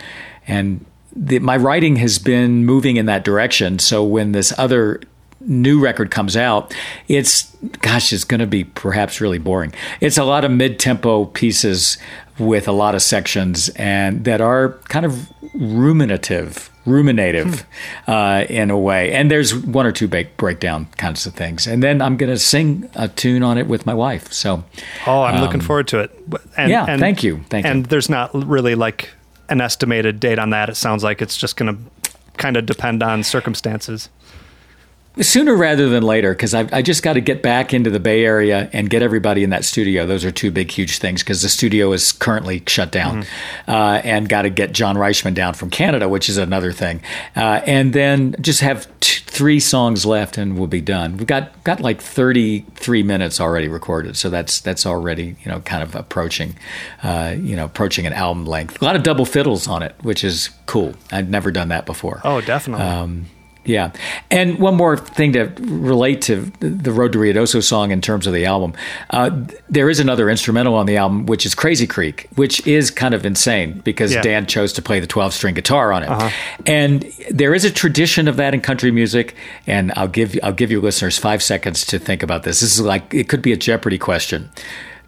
S2: and the, my writing has been moving in that direction. So when this other new record comes out, it's gosh, it's going to be perhaps really boring. It's a lot of mid-tempo pieces with a lot of sections and that are kind of ruminative, ruminative uh, in a way. And there's one or two break, breakdown kinds of things. And then I'm going to sing a tune on it with my wife. So
S1: Oh, I'm looking forward to it. And,
S2: Um, yeah, thank you, thank you.
S1: and there's not really like an estimated date on that. It sounds like it's just going to kind of depend on circumstances.
S2: Sooner rather than later because I, I just got to get back into the Bay Area and get everybody in that studio. Those are two big, huge things because the studio is currently shut down, uh, and got to get John Reischman down from Canada, which is another thing, uh, and then just have t- three songs left and we'll be done. We've got got like thirty three minutes already recorded, so that's that's already you know kind of approaching, uh, you know approaching an album length. A lot of double fiddles on it, which is cool. I'd never done that before.
S1: Oh, definitely.
S2: Um, yeah. And one more thing to relate to the Road to Ruidoso song in terms of the album. Uh, there is another instrumental on the album, which is Crazy Creek, which is kind of insane because
S1: Yeah.
S2: Dan chose to play the 12 string guitar on it. And there is a tradition of that in country music. And I'll give, I'll give you listeners five seconds to think about this. This is like, it could be a Jeopardy question.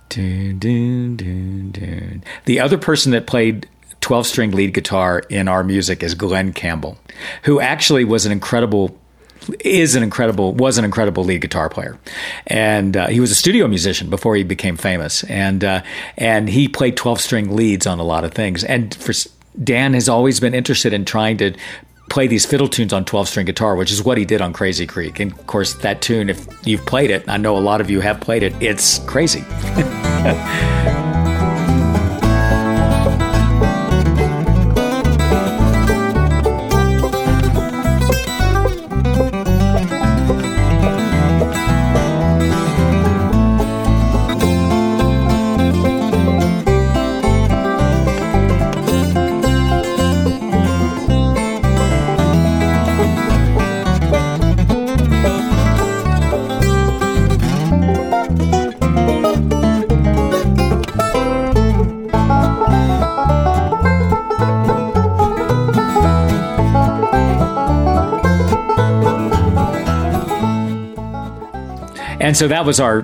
S2: Dun, dun, dun. The other person that played 12 string lead guitar in our music is Glen Campbell, who actually was an incredible is an incredible was an incredible lead guitar player, and uh, he was a studio musician before he became famous, and uh, and he played twelve string leads on a lot of things. And for Dan has always been interested in trying to play these fiddle tunes on 12 string guitar, which is what he did on Crazy Creek. And of course, that tune, if you've played it, I know a lot of you have played it, it's crazy. And so that was our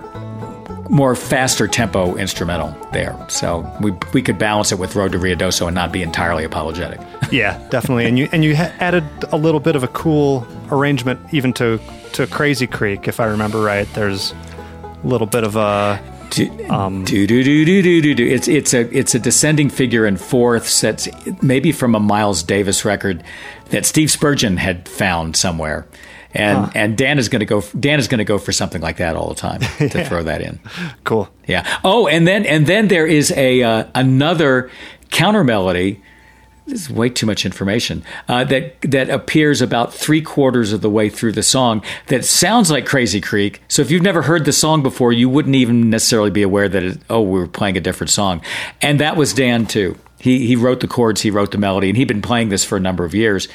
S2: more faster tempo instrumental there. So we we could balance it with Road to Ruidoso and not be entirely apologetic.
S1: Yeah, definitely. And you and you ha- added a little bit of a cool arrangement even to to Crazy Creek, if I remember right. There's a little bit of a
S2: do um, do do do do do do. It's it's a it's a descending figure in fourths that's maybe from a Miles Davis record that Steve Spurgin had found somewhere. And and Dan is going to go. Dan is going to go for something like that all the time to throw that in.
S1: cool.
S2: Yeah. Oh, and then and then there is a uh, another counter melody this is way too much information uh, that that appears about three quarters of the way through the song that sounds like Crazy Creek. So if you've never heard the song before, you wouldn't even necessarily be aware that it, oh we were playing a different song, and that was Dan too. He he wrote the chords, he wrote the melody, and he'd been playing this for a number of years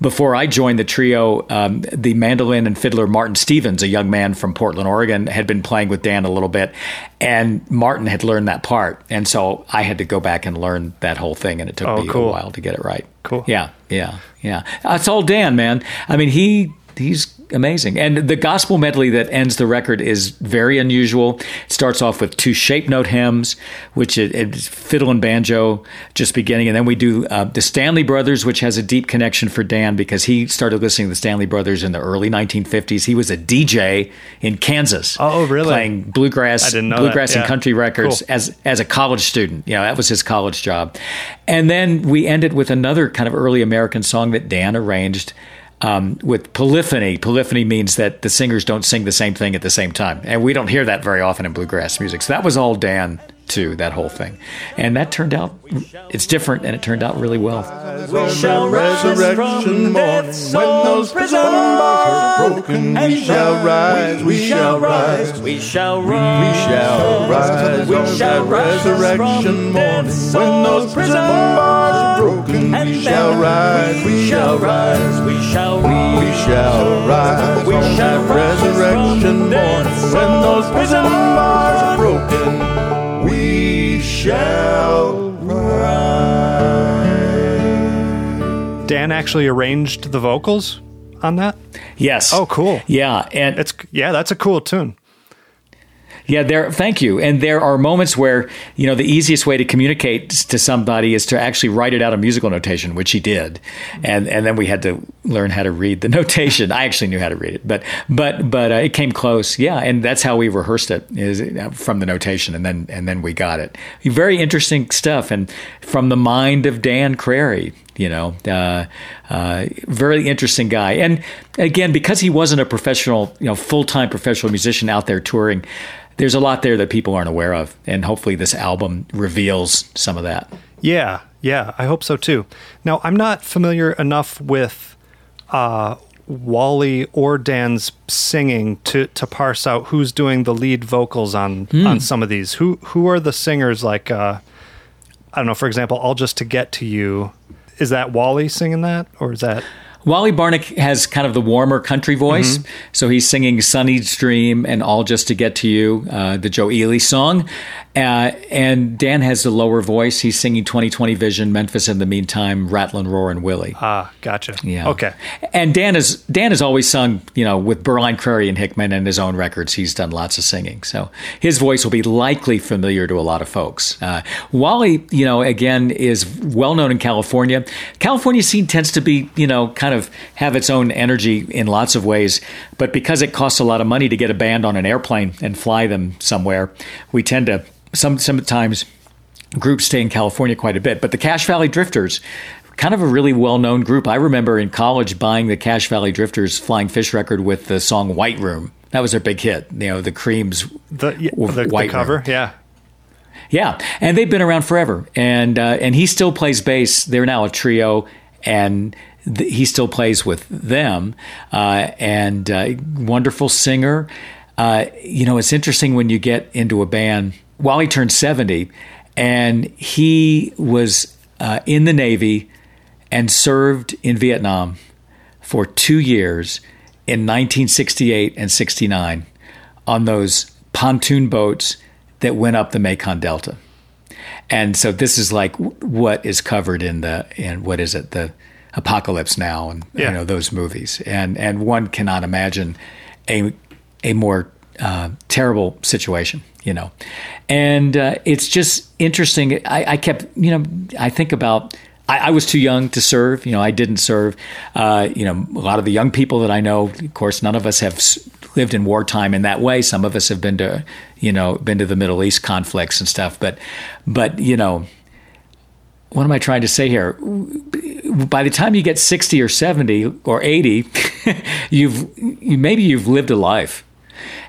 S2: before I joined the trio, um, the mandolin and fiddler Martin Stevens, a young man from Portland, Oregon, had been playing with Dan a little bit, and Martin had learned that part, and so I had to go back and learn that whole thing, and it took
S1: Oh,
S2: me
S1: cool.
S2: a while to get it right.
S1: Cool.
S2: Yeah, yeah, yeah. That's all Dan, man. I mean, he he's amazing, and the gospel medley that ends the record is very unusual. It starts off with two shape note hymns, which it, it's fiddle and banjo just beginning, and then we do uh, the Stanley Brothers, which has a deep connection for Dan because he started listening to the Stanley Brothers in the early 1950s. He was a DJ in Kansas.
S1: Oh, really?
S2: Playing bluegrass,
S1: I didn't know that.
S2: bluegrass and country records
S1: Cool.
S2: as as a college student. You know, that was his college job. And then we ended with another kind of early American song that Dan arranged um, with polyphony. Polyphony means that the singers don't sing the same thing at the same time, and we don't hear that very often in bluegrass music. So that was all Dan too, that whole thing, and that turned out it's different, and it turned out really well.
S4: We shall rise from death's old prison bars are broken. We shall rise, we shall rise, we shall rise, we shall rise, we shall rise resurrection morning. When those prison bars are broken, we shall rise, we shall rise, we shall rise, we shall rise, we shall resurrection morning. When those prison bars are broken, we shall rise.
S1: Dan actually arranged the vocals on that.
S2: Yes.
S1: Oh, cool.
S2: Yeah, and
S1: It's yeah, that's a cool tune.
S2: Yeah, there. Thank you. And there are moments where you know the easiest way to communicate to somebody is to actually write it out in musical notation, which he did, and and then we had to learn how to read the notation. I actually knew how to read it, but but but uh, it came close. Yeah, and that's how we rehearsed it is uh, from the notation, and then and then we got it. Very interesting stuff, and from the mind of Dan Crary. You know, uh, uh, very interesting guy. And again, because he wasn't a professional, you know, full time professional musician out there touring, there's a lot there that people aren't aware of. And hopefully, this album reveals some of that.
S1: Yeah, yeah, I hope so too. Now, I'm not familiar enough with uh, Wally or Dan's singing to to parse out who's doing the lead vocals on
S2: Hmm.
S1: on some of these. Who who are the singers? Like, uh, I don't know. For example, "All Just to Get to You." Is that Wally singing that, or is that?
S2: Wally Barnick has kind of the warmer country voice, so he's singing "Sunny's Dream" and "All Just to Get to You," uh, the Joe Ely song. Uh, and Dan has the lower voice. He's singing "2020 Vision," "Memphis in the Meantime," "Rattlin' Roarin' Willie."
S1: Ah, gotcha.
S2: Yeah.
S1: Okay.
S2: And Dan is Dan has always sung, you know, with Berline Crary and Hickman and his own records. He's done lots of singing, so his voice will be likely familiar to a lot of folks. Uh, Wally, you know, again is well known in California. California scene tends to be, you know, kind of have its own energy in lots of ways, but because it costs a lot of money to get a band on an airplane and fly them somewhere, we tend to some sometimes groups stay in California quite a bit. But the Cache Valley Drifters, kind of a really well known group. I remember in college buying the Cache Valley Drifters Flying Fish record with the song White Room. That was their big hit. You know, the Creams.
S1: The yeah, the, the
S2: White
S1: cover,
S2: Room.
S1: yeah.
S2: Yeah, and they've been around forever, and uh, and he still plays bass. They're now a trio, and th- he still plays with them. Uh, and uh, wonderful singer. Uh, you know, it's interesting when you get into a band. Wally turned seventy, and he was uh, in the Navy and served in Vietnam for two years in 1968 and 69 on those pontoon boats that went up the Mekong Delta. And so this is like what is covered in the in what is it the Apocalypse Now and
S1: Yeah.
S2: you know those movies and and one cannot imagine a a more uh, terrible situation you know and uh, it's just interesting I, I kept you know I think about I, I was too young to serve. You know, I didn't serve. Uh, you know, a lot of the young people that I know, of course, none of us have lived in wartime in that way. Some of us have been to, you know, been to the Middle East conflicts and stuff. But, but you know, what am I trying to say here? By the time you get sixty or seventy or eighty, you've you, maybe you've lived a life.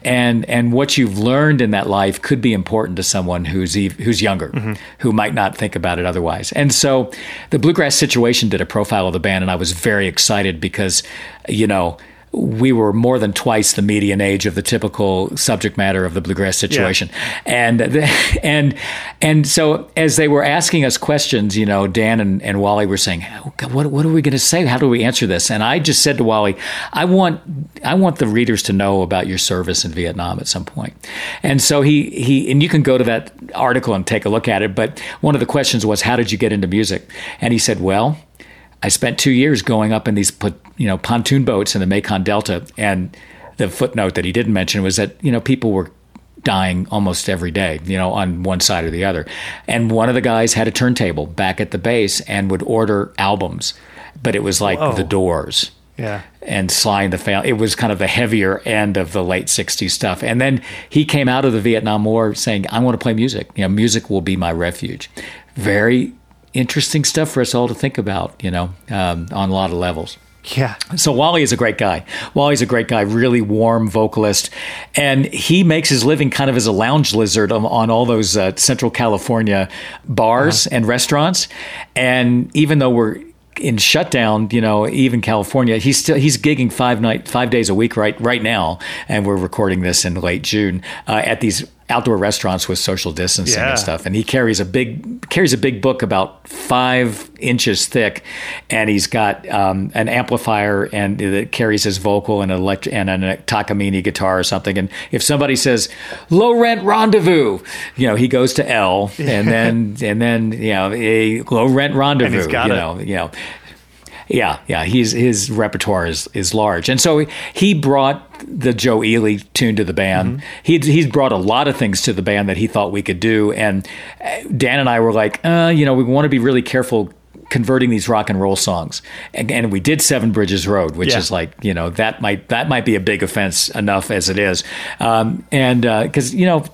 S2: and and what you've learned in that life could be important to someone who's who's younger, mm-hmm. who might not think about it otherwise. And so, the Bluegrass Situation did a profile of the band, and I was very excited because, you know we were more than twice the median age of the typical subject matter of the bluegrass situation. Yeah. And and and so as they were asking us questions, you know, Dan and, and Wally were saying, oh, what what are we going to say? How do we answer this? And I just said to Wally, I want I want the readers to know about your service in Vietnam at some point. And so he he and you can go to that article and take a look at it, but one of the questions was how did you get into music? And he said, well, I spent two years going up in these you know pontoon boats in the Mekong Delta, and the footnote that he didn't mention was that you know people were dying almost every day, you know, on one side or the other. And one of the guys had a turntable back at the base and would order albums, but it was like Whoa. the Doors.
S1: Yeah.
S2: And Sly and the Family. It was kind of the heavier end of the late 60s stuff. And then he came out of the Vietnam War saying, I want to play music. You know, music will be my refuge. Very interesting stuff for us all to think about, you know, um, on a lot of levels.
S1: Yeah.
S2: So Wally is a great guy. Wally's a great guy, really warm vocalist, and he makes his living kind of as a lounge lizard on, on all those uh, Central California bars uh-huh. and restaurants. And even though we're in shutdown, you know, even California, he's still he's gigging five night five days a week right right now, and we're recording this in late June uh, at these outdoor restaurants with social distancing yeah. and stuff. And he carries a big carries a big book about five inches thick, and he's got um, an amplifier and that carries his vocal and elect- and a Takamine guitar or something. And if somebody says low rent rendezvous, you know he goes to L, and then and then you know a low rent rendezvous. you know, you know. Yeah, yeah, he's his repertoire is is large, and so he brought the Joe Ely tune to the band. Mm-hmm. He he's brought a lot of things to the band that he thought we could do, and uh, Dan and I were like, uh, you know, we want to be really careful converting these rock and roll songs. And, and we did Seven Bridges Road, which yeah. is like you know that might that might be a big offense enough as it is, um, and because uh, you know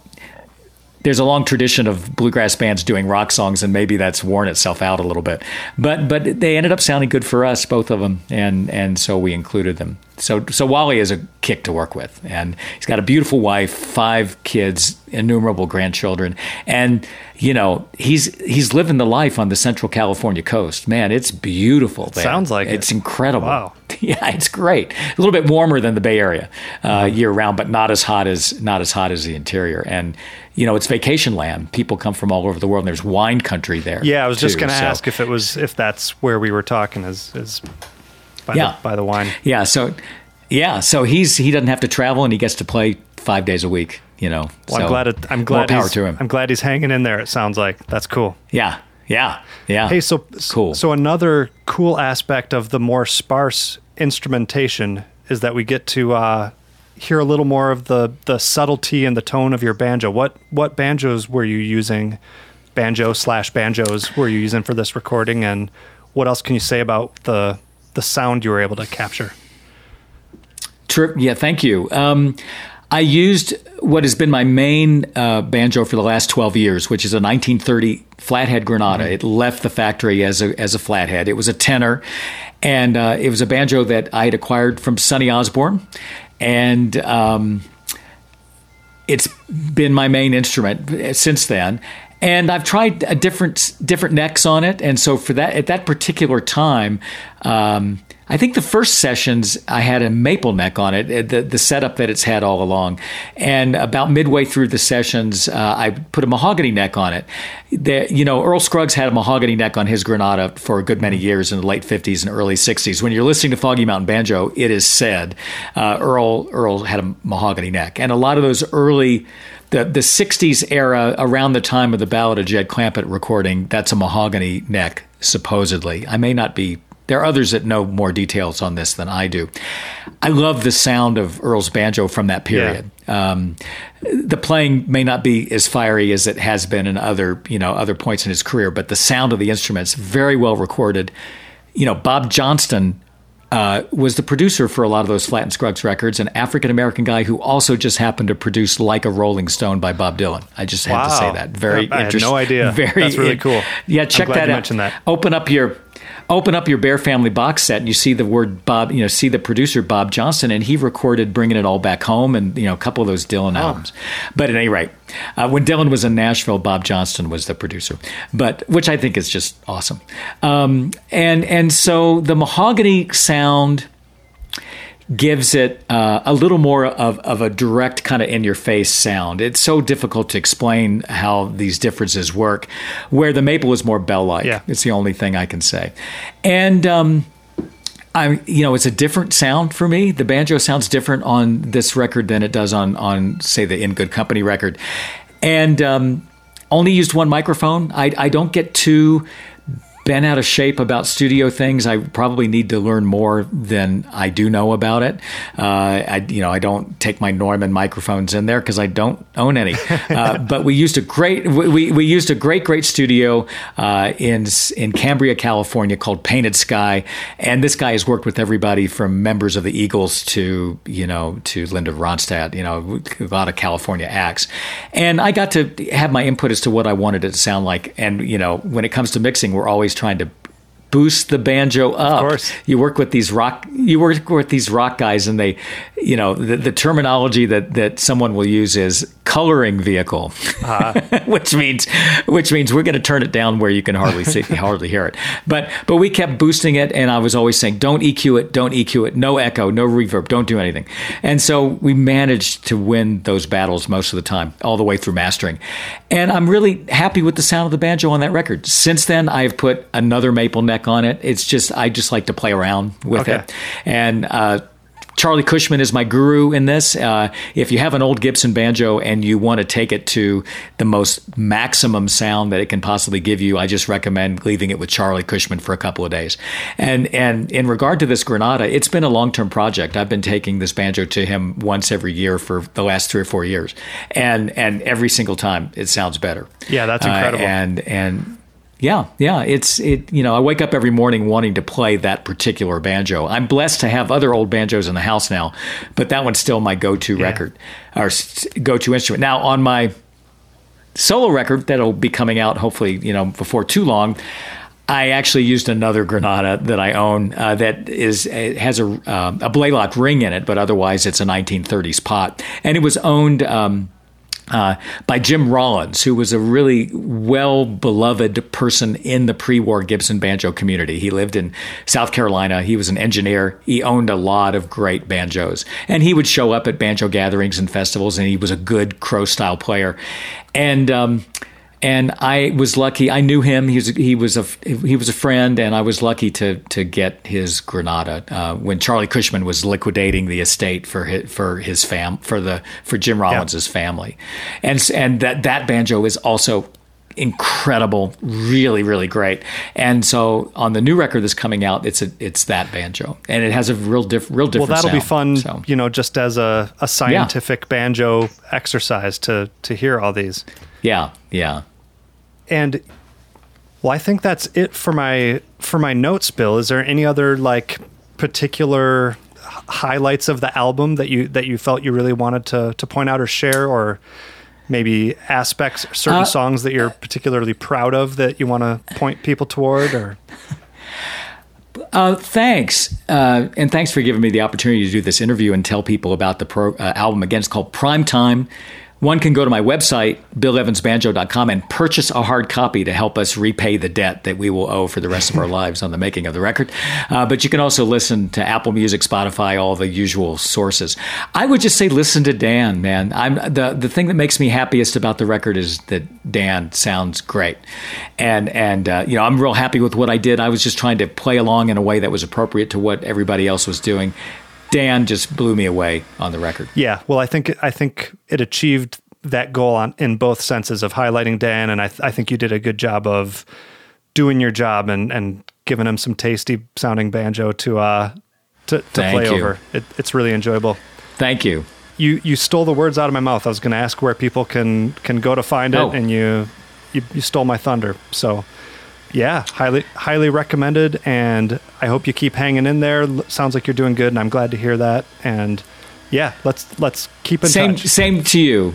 S2: there's a long tradition of bluegrass bands doing rock songs, and maybe that's worn itself out a little bit. But but they ended up sounding good for us, both of them, and and so we included them. So so Wally is a kick to work with, and he's got a beautiful wife, five kids, innumerable grandchildren, and you know he's he's living the life on the Central California coast. Man, it's beautiful. There.
S1: Sounds like
S2: it's
S1: it.
S2: incredible.
S1: Wow.
S2: Yeah, it's great. A little bit warmer than the Bay Area uh, year round, but not as hot as not as hot as the interior. And you know, it's vacation land. People come from all over the world. and There's wine country there.
S1: Yeah, I was
S2: too,
S1: just going to
S2: so.
S1: ask if it was if that's where we were talking is is by yeah. the, by the wine.
S2: Yeah, so yeah, so he's he doesn't have to travel and he gets to play five days a week. You know,
S1: well,
S2: so
S1: I'm glad it, I'm glad
S2: more power to him.
S1: I'm glad he's hanging in there. It sounds like that's cool.
S2: Yeah, yeah, yeah.
S1: Hey, so
S2: cool.
S1: So another cool aspect of the more sparse instrumentation is that we get to uh, hear a little more of the the subtlety and the tone of your banjo. What what banjos were you using? Banjo slash banjos were you using for this recording, and what else can you say about the the sound you were able to capture?
S2: Trip, yeah, thank you. Um, I used what has been my main uh, banjo for the last 12 years, which is a 1930 flathead Granada. Mm-hmm. It left the factory as a, as a flathead. It was a tenor, and uh, it was a banjo that I had acquired from Sonny Osborne and um, it's been my main instrument since then. And I've tried a different different necks on it, and so for that at that particular time, um, I think the first sessions I had a maple neck on it, the, the setup that it's had all along. And about midway through the sessions, uh, I put a mahogany neck on it. The, you know, Earl Scruggs had a mahogany neck on his Granada for a good many years in the late 50s and early 60s. When you're listening to Foggy Mountain Banjo, it is said uh, Earl, Earl had a mahogany neck. And a lot of those early the, the 60s era, around the time of the Ballad of Jed Clampett recording, that's a mahogany neck, supposedly. I may not be there are others that know more details on this than I do. I love the sound of Earl's banjo from that period. Yeah. Um, the playing may not be as fiery as it has been in other, you know, other points in his career, but the sound of the instruments very well recorded. You know, Bob Johnston uh, was the producer for a lot of those Flatt and Scruggs records, an African American guy who also just happened to produce "Like a Rolling Stone" by Bob Dylan. I just had
S1: wow.
S2: to say that. Very
S1: I
S2: interesting.
S1: had no idea.
S2: Very
S1: That's really cool.
S2: Yeah, check that out.
S1: That.
S2: Open up your open up your Bear Family box set and you see the word Bob, you know, see the producer Bob Johnston, and he recorded "Bringing It All Back Home" and you know a couple of those Dylan oh. albums. But at any rate, uh, when Dylan was in Nashville, Bob Johnston was the producer, but which I think is just awesome. Um, and and so the mahogany sound gives it uh, a little more of, of a direct kind of in your face sound. It's so difficult to explain how these differences work, where the maple is more bell like. Yeah. It's the only thing I can say. And, um, I, you know, it's a different sound for me. The banjo sounds different on this record than it does on, on say, the In Good Company record, and um, only used one microphone. I, I don't get too been out of shape about studio things. I probably need to learn more than I do know about it. Uh, I, you know, I don't take my Neumann microphones in there because I don't own any. Uh, but we used a great, we, we used a great, great studio uh, in in Cambria, California, called Painted Sky, and this guy has worked with everybody from members of the Eagles to you know to Linda Ronstadt, you know, a lot of California acts, and I got to have my input as to what I wanted it to sound like. And you know, when it comes to mixing, we're always trying to boost the banjo up.
S1: Of course.
S2: You work with these rock you work with these rock guys and they you know the, the terminology that that someone will use is coloring vehicle. Uh-huh. which means which means we're going to turn it down where you can hardly see hardly hear it. But but we kept boosting it and I was always saying don't EQ it, don't EQ it, no echo, no reverb, don't do anything. And so we managed to win those battles most of the time all the way through mastering. And I'm really happy with the sound of the banjo on that record. Since then I've put another maple neck on it. It's just I just like to play around with okay. it, and uh, Charlie Cushman is my guru in this. Uh, if you have an old Gibson banjo and you want to take it to the most maximum sound that it can possibly give you, I just recommend leaving it with Charlie Cushman for a couple of days. And and in regard to this Granada, it's been a long term project. I've been taking this banjo to him once every year for the last three or four years, and and every single time it sounds better.
S1: Yeah, that's incredible.
S2: Uh, and and yeah, yeah. It's it. You know, I wake up every morning wanting to play that particular banjo. I'm blessed to have other old banjos in the house now, but that one's still my go-to yeah. record or go-to instrument. Now on my solo record that'll be coming out hopefully you know before too long. I actually used another Granada that I own uh, that is has a uh, a Blalock ring in it, but otherwise it's a 1930s pot, and it was owned. Um, uh, by Jim Rollins, who was a really well beloved person in the pre war Gibson banjo community. He lived in South Carolina. He was an engineer. He owned a lot of great banjos. And he would show up at banjo gatherings and festivals, and he was a good Crowe style player. And, um, and I was lucky. I knew him. He was he was a he was a friend, and I was lucky to to get his Granada uh, when Charlie Cushman was liquidating the estate for his, for his fam for the for Jim Rollins's yeah. family, and and that that banjo is also incredible, really, really great. And so on the new record that's coming out, it's a, it's that banjo, and it has a real diff, real different.
S1: Well, that'll
S2: sound,
S1: be fun, so. you know, just as a, a scientific yeah. banjo exercise to to hear all these.
S2: Yeah, yeah.
S1: And well, I think that's it for my for my notes, Bill. Is there any other like particular highlights of the album that you that you felt you really wanted to to point out or share or maybe aspects certain uh, songs that you're particularly proud of that you want to point people toward or
S2: uh, thanks, uh, and thanks for giving me the opportunity to do this interview and tell people about the pro, uh, album again. It's called Prime Time one can go to my website, BillEvansBanjo.com, and purchase a hard copy to help us repay the debt that we will owe for the rest of our lives on the making of the record. Uh, but you can also listen to Apple Music, Spotify, all the usual sources. I would just say listen to Dan, man. I'm the the thing that makes me happiest about the record is that Dan sounds great, and and uh, you know I'm real happy with what I did. I was just trying to play along in a way that was appropriate to what everybody else was doing, Dan just blew me away on the record.
S1: Yeah, well, I think I think it achieved that goal on in both senses of highlighting Dan, and I, th- I think you did a good job of doing your job and and giving him some tasty sounding banjo to uh to, to play you. over. It, it's really enjoyable.
S2: Thank you.
S1: You you stole the words out of my mouth. I was going to ask where people can can go to find it, oh. and you, you you stole my thunder. So yeah, highly highly recommended, and I hope you keep hanging in there. Sounds like you're doing good, and I'm glad to hear that. And yeah, let's let's keep in
S2: same,
S1: touch.
S2: Same to you.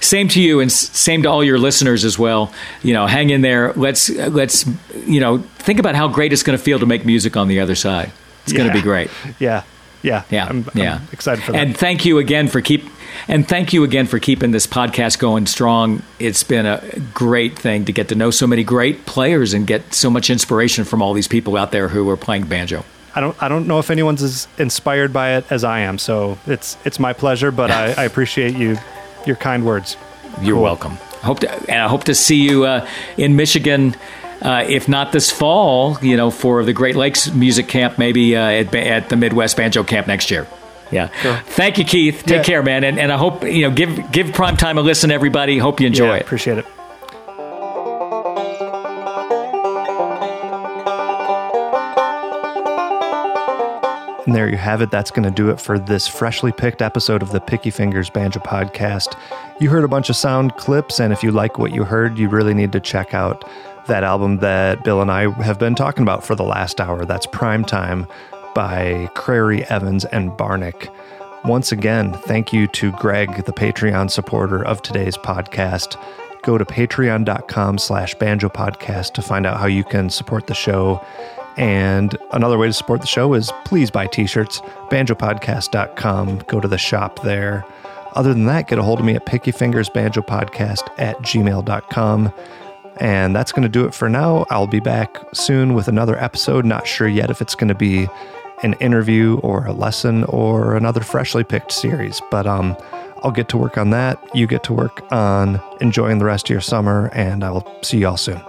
S2: Same to you, and same to all your listeners as well. You know, hang in there. Let's let's you know think about how great it's going to feel to make music on the other side. It's yeah. going to be great.
S1: Yeah, yeah,
S2: yeah,
S1: I'm,
S2: yeah.
S1: I'm excited for that.
S2: And thank you again for keep and thank you again for keeping this podcast going strong. It's been a great thing to get to know so many great players and get so much inspiration from all these people out there who are playing banjo.
S1: I don't I don't know if anyone's as inspired by it as I am. So it's it's my pleasure, but I, I appreciate you your kind words.
S2: You're cool. welcome. Hope to, and I hope to see you uh, in Michigan. Uh, if not this fall, you know, for the Great Lakes Music Camp, maybe uh, at, at, the Midwest Banjo Camp next year. Yeah. Sure. Thank you, Keith. Take yeah. care, man. And, and I hope you know give give Prime Time a listen, everybody. Hope you enjoy
S1: yeah,
S2: it.
S1: Appreciate it. And there you have it. That's going to do it for this freshly picked episode of the Picky Fingers Banjo Podcast. You heard a bunch of sound clips, and if you like what you heard, you really need to check out that album that Bill and I have been talking about for the last hour. That's Prime Time by Crary Evans and Barnick. Once again, thank you to Greg, the Patreon supporter of today's podcast. Go to patreon.com slash banjo podcast to find out how you can support the show and another way to support the show is please buy t shirts, banjopodcast.com. Go to the shop there. Other than that, get a hold of me at pickyfingersbanjopodcast at gmail.com. And that's going to do it for now. I'll be back soon with another episode. Not sure yet if it's going to be an interview or a lesson or another freshly picked series, but um, I'll get to work on that. You get to work on enjoying the rest of your summer, and I will see you all soon.